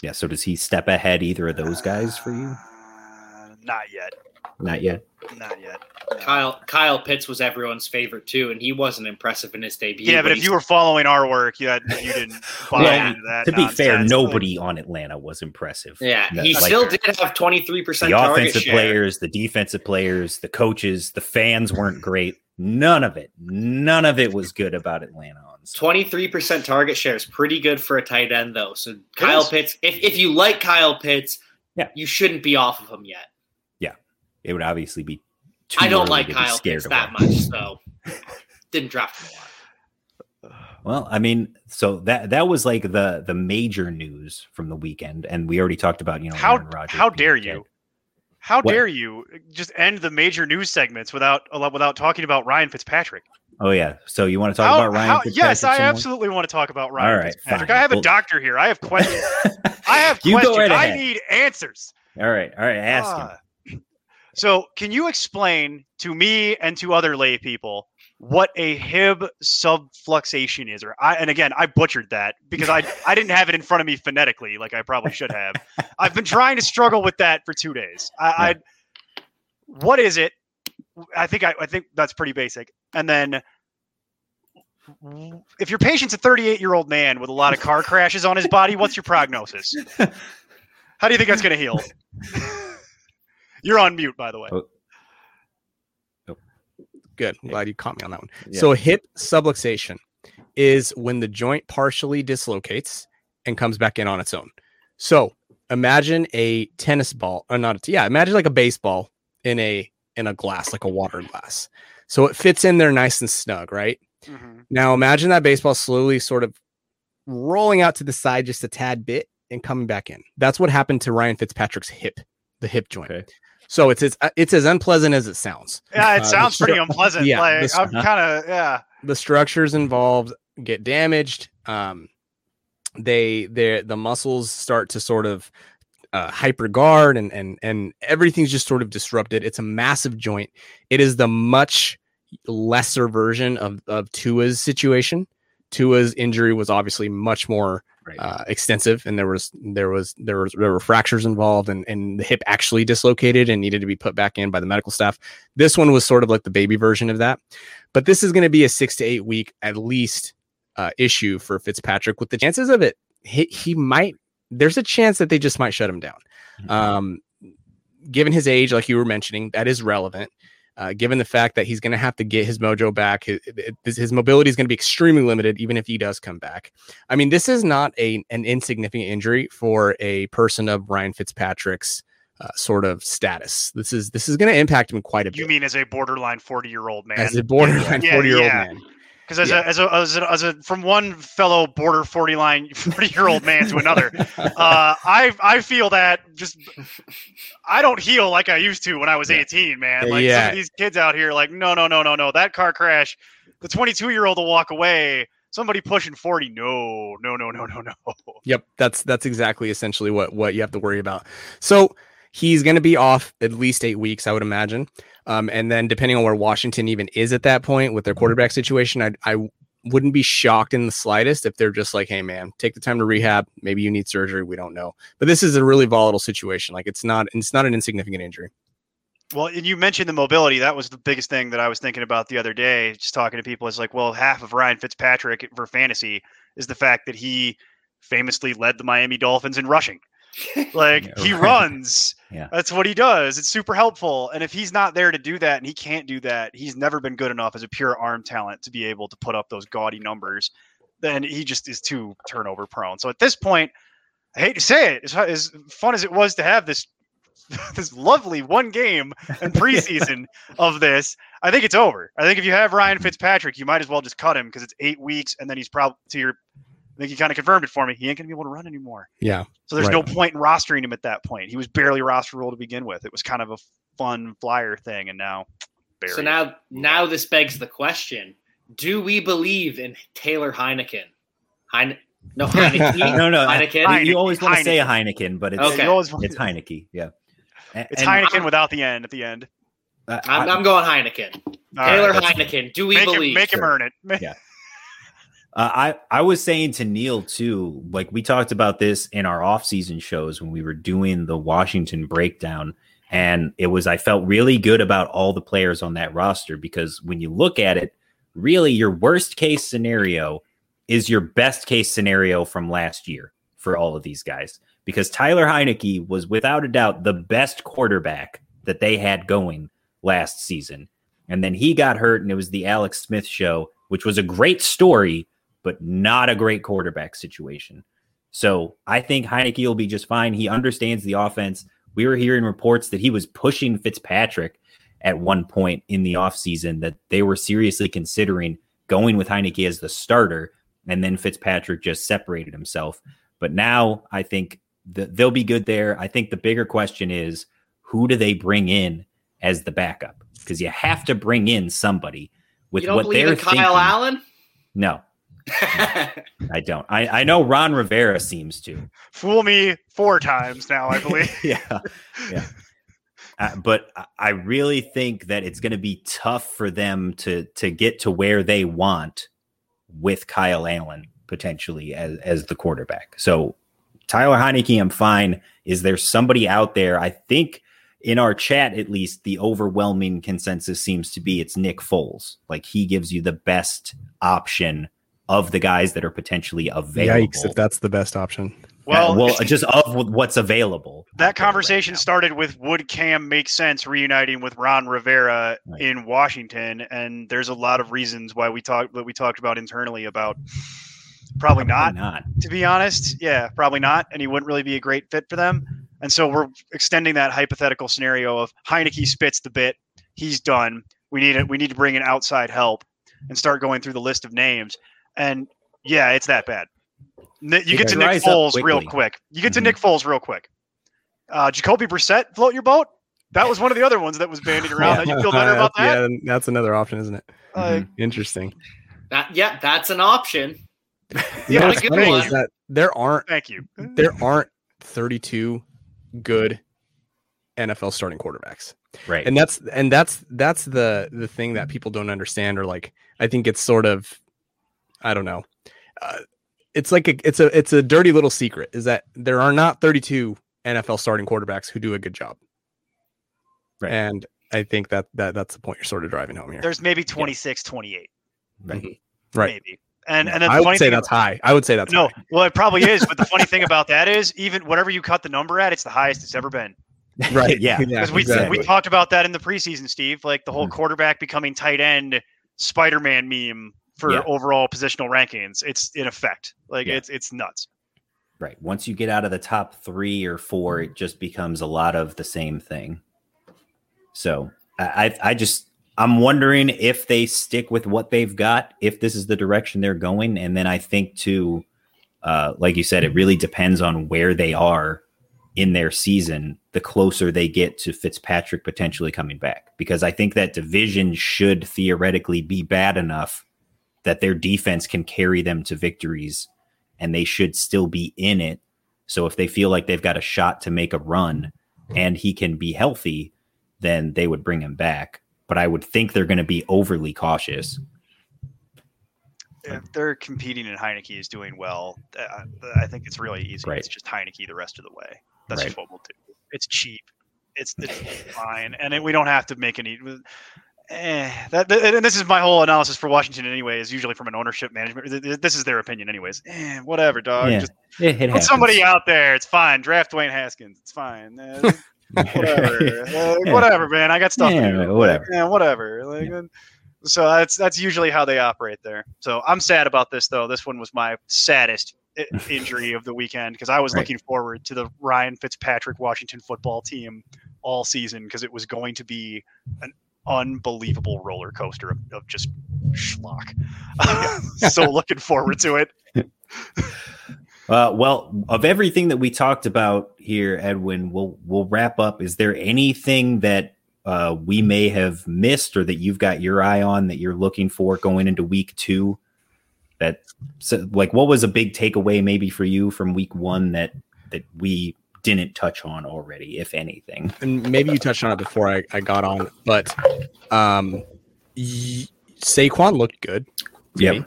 yeah. So does he step ahead either of those guys for you? Uh, not yet. Not yet. Not yet. No. Kyle Kyle Pitts was everyone's favorite too, and he wasn't impressive in his debut. Yeah, but if you were following our work, you had, you didn't (laughs) buy Well, into that. to be fair, nobody on Atlanta was impressive. yeah, No, he like, still did have twenty three percent the offensive share. players, the defensive players, the coaches, the fans weren't great. None of it, none of it was good about Atlanta. 23% target share is pretty good for a tight end, though. So Kyle is. Pitts, if, if you like Kyle Pitts, Yeah. you shouldn't be off of him yet. It would obviously be. Too I don't like to be Kyle scared Pitts that much, so (laughs) didn't draft him a lot. Well, I mean, so that that was like the the major news from the weekend, and we already talked about you know How Aaron Rodgers how being dare dead. you? How What? dare you just end the major news segments without without talking about Ryan Fitzpatrick? Oh yeah, so you want to talk How- about Ryan? how- Fitzpatrick yes, I some absolutely want to talk about Ryan All right, Fitzpatrick. fine. I have a doctor here. I have (laughs) questions. I have You go questions. right I need answers. all right, all right, ask him. Ah. So, can you explain to me and to other lay people what a Hib subfluxation is? Or I, and again, I butchered that because I I didn't have it in front of me phonetically like I probably should have. (laughs) I've been trying to struggle with that for two days. I, I what is it? I think I, I think that's pretty basic. And then if your patient's a 38 year old man with a lot of car crashes on his body, what's your prognosis? (laughs) How do you think that's going to heal? You're on mute, by the way. Oh. Good. I'm glad you caught me on that one. Yeah. So hip subluxation is when the joint partially dislocates and comes back in on its own. So imagine a tennis ball, or not? A, yeah, imagine like a baseball in a in a glass, like a water glass. So it fits in there nice and snug, right? Mhm. Now imagine that baseball slowly sort of rolling out to the side just a tad bit and coming back in. That's what happened to Ryan Fitzpatrick's hip, the hip joint. Okay. So it's it's it's as unpleasant as it sounds. Yeah, it Uh, sounds the pretty unpleasant. yeah, like the I'm kind of yeah. the structures involved get damaged. Um, they they the muscles start to sort of uh, hyper guard and and and everything's just sort of disrupted. It's a massive joint. It is the much lesser version of of Tua's situation. Tua's injury was obviously much more Right. uh, extensive, and there was there was there was there were fractures involved, and and the hip actually dislocated and needed to be put back in by the medical staff. This one was sort of like the baby version of that, but this is going to be a six to eight week at least uh, issue for Fitzpatrick. With the chances of it, he, he might. There's a chance that they just might shut him down. Mhm. Um, given his age, like you were mentioning, that is relevant. Uh, given the fact that he's going to have to get his mojo back, his, his mobility is going to be extremely limited, even if he does come back. I mean, this is not a an insignificant injury for a person of Ryan Fitzpatrick's uh, sort of status. This is this is going to impact him quite a bit. You mean as a borderline 40 year old man? as a borderline Yeah, forty year old yeah. man? Because as, Yeah. a, as, a, as, a, as a from one fellow border 40 line (laughs) 40 year old man to another, (laughs) uh, I I feel that just I don't heal like I used to when I was Yeah. 18, man. Like some of these kids out here, like no no no no no, that car crash, the 22 year old will walk away. Somebody pushing 40, no no no no no no. Yep, that's that's exactly essentially what what you have to worry about. So he's going to be off at least eight weeks, I would imagine. Um, and then depending on where Washington even is at that point with their quarterback situation, I, I wouldn't be shocked in the slightest if they're just like, hey, man, take the time to rehab. Maybe you need surgery. We don't know. But this is a really volatile situation. Like it's not, it's not an insignificant injury. Well, and you mentioned the mobility. That was the biggest thing that I was thinking about the other day, just talking to people. It's like, well, half of Ryan Fitzpatrick for fantasy is the fact that he famously led the Miami Dolphins in rushing. (laughs) (laughs) Like Yeah, he right. runs. (laughs) Yeah. That's what he does. It's super helpful. And if he's not there to do that and he can't do that, he's never been good enough as a pure arm talent to be able to put up those gaudy numbers. Then he just is too turnover prone. So at this point, I hate to say it, as, as fun as it was to have this this lovely one game and preseason of this, I think it's over. I think if you have Ryan Fitzpatrick, you might as well just cut him because it's eight weeks and then he's probably to your I think you kind of confirmed it for me. He ain't gonna be able to run anymore. Yeah. So there's Right. no point in rostering him at that point. He was barely rosterable to begin with. It was kind of a fun flyer thing, and now (tsk) buried. So now, now this begs the question: Do we believe in Taylor Heineken? Heine- no, (laughs) Heinicke. No, no, Heineken. You, Heineken, you always want to say a Heineken. Heineken, but it's Okay. Always it's Heinicke. Yeah, A- it's and, Heineken without the end at the end. uh, I'm, I- I'm going Heineken. Taylor right. Heineken. Do we make him, believe? make him earn it. Yeah. (laughs) Uh, I I was saying to Neil too, like we talked about this in our off-season shows when we were doing the Washington breakdown, and it was I felt really good about all the players on that roster because when you look at it, really your worst case scenario is your best case scenario from last year for all of these guys because Tyler Heinicke was without a doubt the best quarterback that they had going last season. And then he got hurt, and it was the Alex Smith show, which was a great story, but not a great quarterback situation. So I think Heinicke will be just fine. He understands the offense. We were hearing reports that he was pushing Fitzpatrick at one point in the offseason, that they were seriously considering going with Heinicke as the starter, and then Fitzpatrick just separated himself. But now I think they'll be good there. I think the bigger question is who do they bring in as the backup? Because you have to bring in somebody with you don't what believe they're in Kyle thinking. Allen? No, (laughs) I don't. I, I know Ron Rivera seems to. Fool me four times now, I believe. (laughs) yeah, yeah. (laughs) Uh, but I- I really think that it's going to be tough for them to to get to where they want with Kyle Allen potentially as as the quarterback. So Tyler Heinicke, I'm fine. Is there somebody out there? I think in our chat, at least, the overwhelming consensus seems to be it's Nick Foles. Like he gives you the best option of the guys that are potentially available. Yikes! If that's the best option. Well, well, just of what's available. that conversation now. started with would Cam make sense reuniting with Ron Rivera Right. in Washington, and there's a lot of reasons why we talked that we talked about internally about probably not not. to be honest. Yeah, probably not. And he wouldn't really be a great fit for them. And so we're extending that hypothetical scenario of Heinicke spits the bit. He's done. We need it. We need to bring in outside help and start going through the list of names. And yeah, it's that bad. You It get to Nick Foles real quick. You get to Mhm. Nick Foles real quick. Uh, Jacoby Brissett float your boat. That was one of the other ones that was bandied around. That you feel better about (laughs) that? Yeah, that's another option, isn't it? Uh, Interesting. That, yeah, that's an option. (laughs) You Yeah, know what's good funny one. is that there aren't thank you. there aren't 32 good NFL starting quarterbacks. Right. And that's and that's that's the the thing that people don't understand or like I think it's sort of I don't know. Uh, it's like a it's a it's a dirty little secret is that there are not 32 NFL starting quarterbacks who do a good job. Right. And I think that that that's the point you're sort of driving home here. There's maybe 26, 28. right. Right. Maybe. And and then the I funny would say thing that's high. I would say that's No, high. well, it probably is. But the funny thing (laughs) about that is, even whatever you cut the number at, it's the highest it's ever been. Right. (laughs) Yeah. Because we exactly. we talked about that in the preseason, Steve. Like the whole Mhm. quarterback becoming tight end Spider-Man meme for Yeah. overall positional rankings. It's in effect. Like Yeah. it's it's nuts. Right. Once you get out of the top three or four, it just becomes a lot of the same thing. So I, I just I'm wondering if they stick with what they've got, if this is the direction they're going, and then I think too, uh, like you said, it really depends on where they are in their season. The closer they get to Fitzpatrick potentially coming back, because I think that division should theoretically be bad enough that their defense can carry them to victories and they should still be in it. So if they feel like they've got a shot to make a run, and he can be healthy, then they would bring him back. But I would think they're going to be overly cautious. If they're competing and Heinicke is doing well, uh, I think it's really easy. Right. It's just Heinicke the rest of the way. That's Right. just what we'll do. It's cheap. It's, it's fine, and it, we don't have to make any. Eh, that, and this is my whole analysis for Washington anyway. Is usually from an ownership management. th- th- This is their opinion, anyways. Eh, whatever, dog. Yeah, Just It, it put somebody out there. It's fine. Draft Dwayne Haskins. It's fine. (laughs) Eh, whatever. Uh, Yeah. Whatever, man. I got stuff Yeah, to do. whatever. Yeah, whatever. Like, uh, So that's that's usually how they operate there. So I'm sad about this though. This one was my saddest (laughs) injury of the weekend because I was Right. looking forward to the Ryan Fitzpatrick Washington football team all season because it was going to be an unbelievable roller coaster of, of just schlock. (laughs) so looking forward to it. (laughs) Uh, well, of everything that we talked about here, Edwin, we'll we'll wrap up. Is there anything that uh, we may have missed, or that you've got your eye on that you're looking for going into week two? That so, like, what was a big takeaway maybe for you from week one that that we didn't touch on already, if anything? and maybe you touched on it before I, I got on, but um, y- Saquon looked good. Yeah,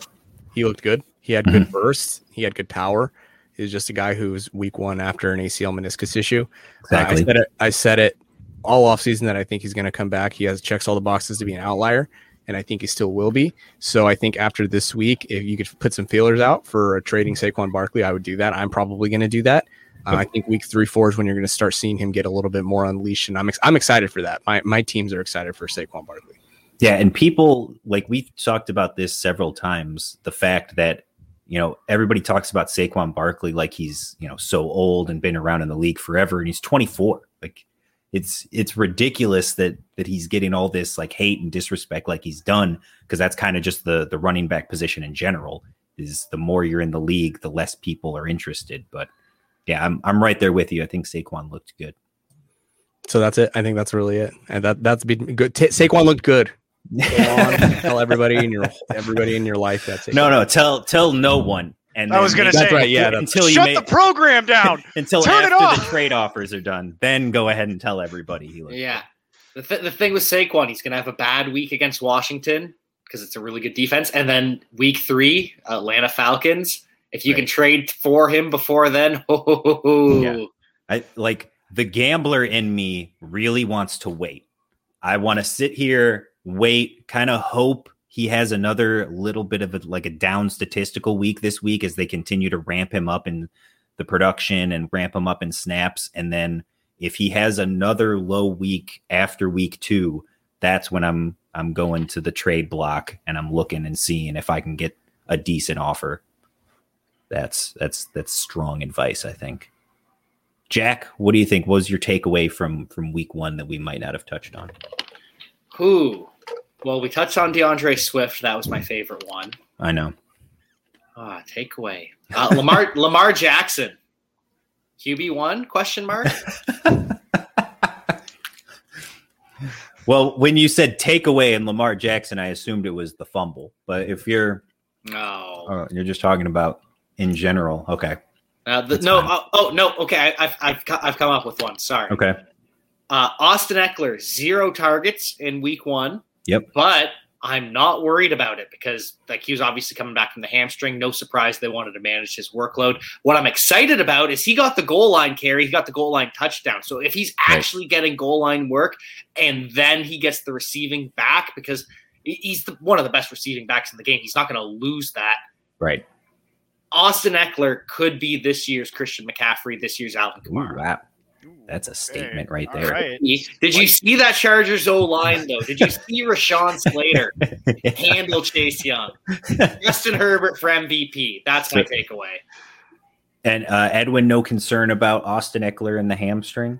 he looked good. He had good bursts. He had good power. He was just a guy who was week one after an ACL meniscus issue. Uh, I Exactly. said it. I said it all offseason that I think he's going to come back. He has checks all the boxes to be an outlier, and I think he still will be. So I think after this week, if you could put some feelers out for a trading Saquon Barkley, I would do that. I'm probably going to do that. Uh, I think week three, four is when you're going to start seeing him get a little bit more unleashed, and I'm ex- I'm excited for that. My my teams are excited for Saquon Barkley. Yeah, and people like we've talked about this several times. The fact that you know everybody talks about Saquon Barkley like he's you know so old and been around in the league forever, and he's 24. Like it's it's ridiculous that that he's getting all this like hate and disrespect like he's done because that's kind of just the the running back position in general. Is the more you're in the league, the less people are interested. But yeah, I'm I'm right there with you. I think Saquon looked good. So that's it. I think that's really it, and that that's been good. Ta Saquon looked good. Go on, (laughs) tell everybody in your everybody in your life that's it. No, no, tell tell no one. And I was gonna say, right. Yeah, that's, until you Shut make, the program down. (laughs) until Turn it after off. the trade offers are done. Then go ahead and tell everybody he looked. Yeah. The, th- the thing with Saquon, he's going to have a bad week against Washington because it's a really good defense. And then week three, Atlanta Falcons. If you Right. can trade for him before then, (laughs) ho. Yeah. I like the gambler in me really wants to wait. I want to sit here, wait, kind of hope he has another little bit of a, like a down statistical week this week as they continue to ramp him up in the production and ramp him up in snaps. And then if he has another low week after week two, that's when I'm I'm going to the trade block and I'm looking and seeing if I can get a decent offer. That's that's that's strong advice, I think. Jack, what do you think? What was your takeaway from from week one that we might not have touched on? Who? Well, we touched on D'Andre Swift. That was my favorite one. I know. Ah, takeaway. Uh, Lamar (laughs) Lamar Jackson. QB one? Question mark. (laughs) Well, when you said takeaway and Lamar Jackson, I assumed it was the fumble. But if you're No. oh, you're just talking about in general, okay, Uh, the, no. Oh, oh no. Okay, I, I've I've I've come up with one. Sorry. okay, Uh, Austin Ekeler zero targets in week one. Yep. But I'm not worried about it because like he was obviously coming back from the hamstring. No surprise they wanted to manage his workload. What I'm excited about is he got the goal line carry. He got the goal line touchdown. So if he's Right. actually getting goal line work and then he gets the receiving back because he's the, one of the best receiving backs in the game. He's not going to lose that. right. Austin Ekeler could be this year's Christian McCaffrey, this year's Alvin Ooh, Kamara. wow, that's a statement right there. right. Did you see that Chargers O line though? Did you see (laughs) Rashawn Slater handle Chase Young? Justin Herbert for MVP. That's my takeaway. and uh, Edwin, no concern about Austin Ekeler and the hamstring.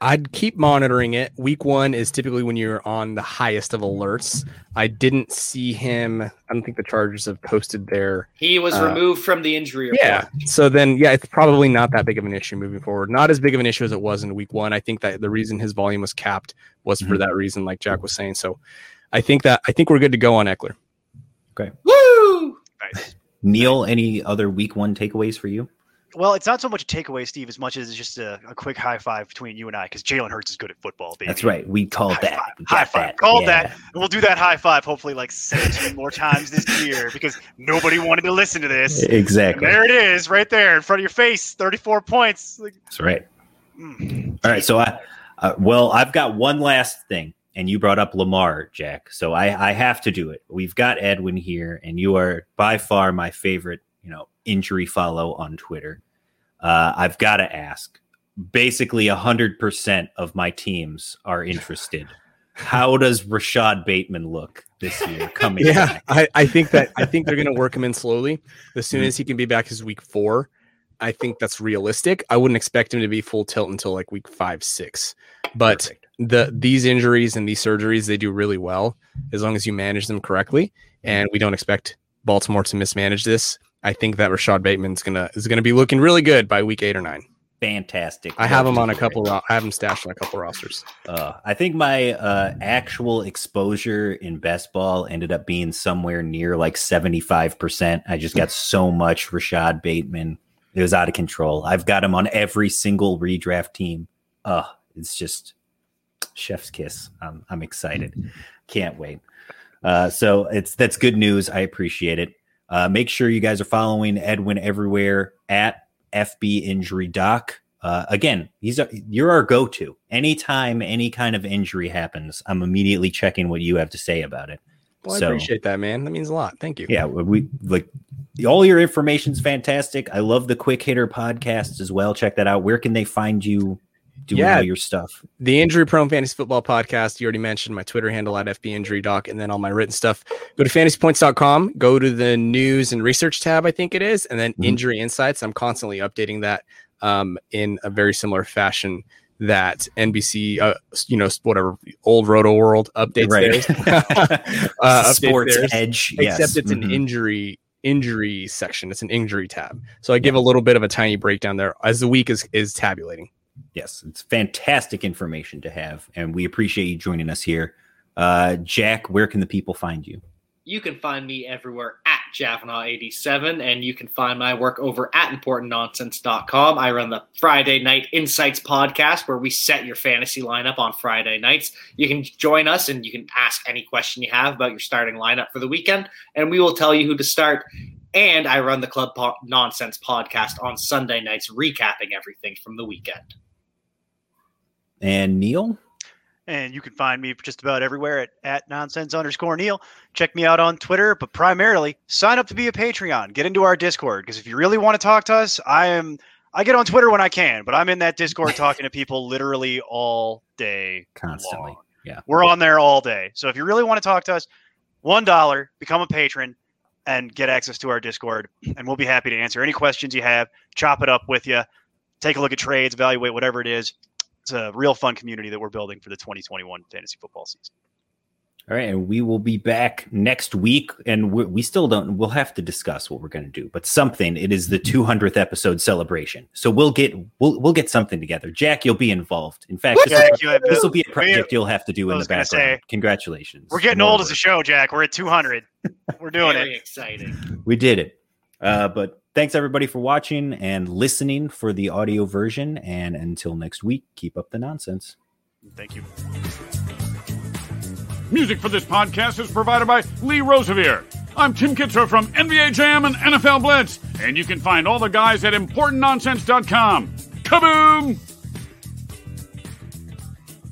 I'd keep monitoring it. Week one is typically when you're on the highest of alerts. I didn't see him. I don't think the Chargers have posted their. He was Uh, removed from the injury report. Yeah. So then, yeah, it's probably not that big of an issue moving forward. Not as big of an issue as it was in week one. I think that the reason his volume was capped was for Mhm. that reason, like Jack was saying. So I think that I think we're good to go on Ekeler. Okay. Woo! Nice. Neil, any other week one takeaways for you? Well, it's not so much a takeaway, Steve, as much as it's just a, a quick high five between you and I, because Jalen Hurts is good at football. Baby. That's right. We called High that. five. High five. that. Called Yeah. that. And we'll do that high five hopefully like 17 more times this year because nobody wanted to listen to this. And Exactly. there it is, right there in front of your face. 34 points. Like, That's right. mm. All right. So I, uh, well, I've got one last thing, and you brought up Lamar, Jack. So I, I have to do it. We've got Edwin here, and you are by far my favorite, you know, injury follow on Twitter. Uh, I've got to ask. Basically, hundred percent of my teams are interested. How does Rashod Bateman look this year (laughs) coming Yeah, back? I, I think that I think they're gonna work him in slowly. As soon as he can be back his week four, I think that's realistic. I wouldn't expect him to be full tilt until like week five, six. But Perfect. the these injuries and these surgeries, they do really well as long as you manage them correctly. And we don't expect Baltimore to mismanage this. I think that Rashod Bateman's gonna is gonna be looking really good by week eight or nine. fantastic. I have him on a couple. I have him stashed on a couple rosters. Uh, I think my uh, actual exposure in best ball ended up being somewhere near like 75%. I just got so much Rashod Bateman. It was out of control. I've got him on every single redraft team. Uh, it's just chef's kiss. I'm, I'm excited. Can't wait. Uh, so it's that's good news. I appreciate it. Uh, make sure you guys are following Edwin everywhere at FB Injury Doc. Uh, again, he's a, you're our go-to. Anytime any kind of injury happens, I'm immediately checking what you have to say about it. Well, I appreciate that, man. That means a lot. Thank you. Yeah, we like all your information's fantastic. I love the Quick Hitter podcast as well. Check that out. Where can they find you doing Yeah. all your stuff? the injury prone fantasy football podcast you already mentioned my twitter handle at fb injury doc and then all my written stuff go to fantasypoints.com go to the news and research tab i think it is and then Mhm. injury insights i'm constantly updating that um, in a very similar fashion that nbc uh, you know whatever old Rotoworld updates theirs. (laughs) (laughs) uh, Sports Edge, yes. except it's Mhm. an injury injury section it's an injury tab so i give a little bit of a tiny breakdown there as the week is is tabulating Yes, it's fantastic information to have, and we appreciate you joining us here. Uh, Jack, where can the people find you? You can find me everywhere at Javanaugh87, and you can find my work over at importantnonsense.com. I run the Friday Night Insights podcast where we set your fantasy lineup on Friday nights. You can join us and you can ask any question you have about your starting lineup for the weekend, and we will tell you who to start. And I run the Club po- Nonsense podcast on Sunday nights, recapping everything from the weekend. And Neil? And you can find me just about everywhere at, at nonsense underscore Neil. Check me out on Twitter, but primarily sign up to be a Patreon. Get into our Discord because if you really want to talk to us, I am. I get on Twitter when I can, but I'm in that Discord (laughs) talking to people literally all day Constantly. long. Yeah. We're on there all day. So if you really want to talk to us, one dollar, become a patron, and get access to our Discord, and we'll be happy to answer any questions you have. Chop it up with you. Take a look at trades, evaluate whatever it is. It's a real fun community that we're building for the 2021 fantasy football season. All right, and we will be back next week, and we, we still don't. We'll have to discuss what we're going to do, but something. It is the 200th episode celebration, so we'll get we'll we'll get something together. Jack, you'll be involved. In fact, this, Jack, you this will be a project you'll have to do in the was gonna background. say, Congratulations! We're getting old as a show, Jack. We're at 200. (laughs) We're doing Very it. exciting. We did it. Uh, but thanks everybody for watching and listening for the audio version. And until next week, keep up the nonsense. Thank you. Music for this podcast is provided by Lee Rosevere. I'm Tim Kitzrow from NBA Jam and NFL Blitz, and you can find all the guys at ImportantNonsense.com. Kaboom!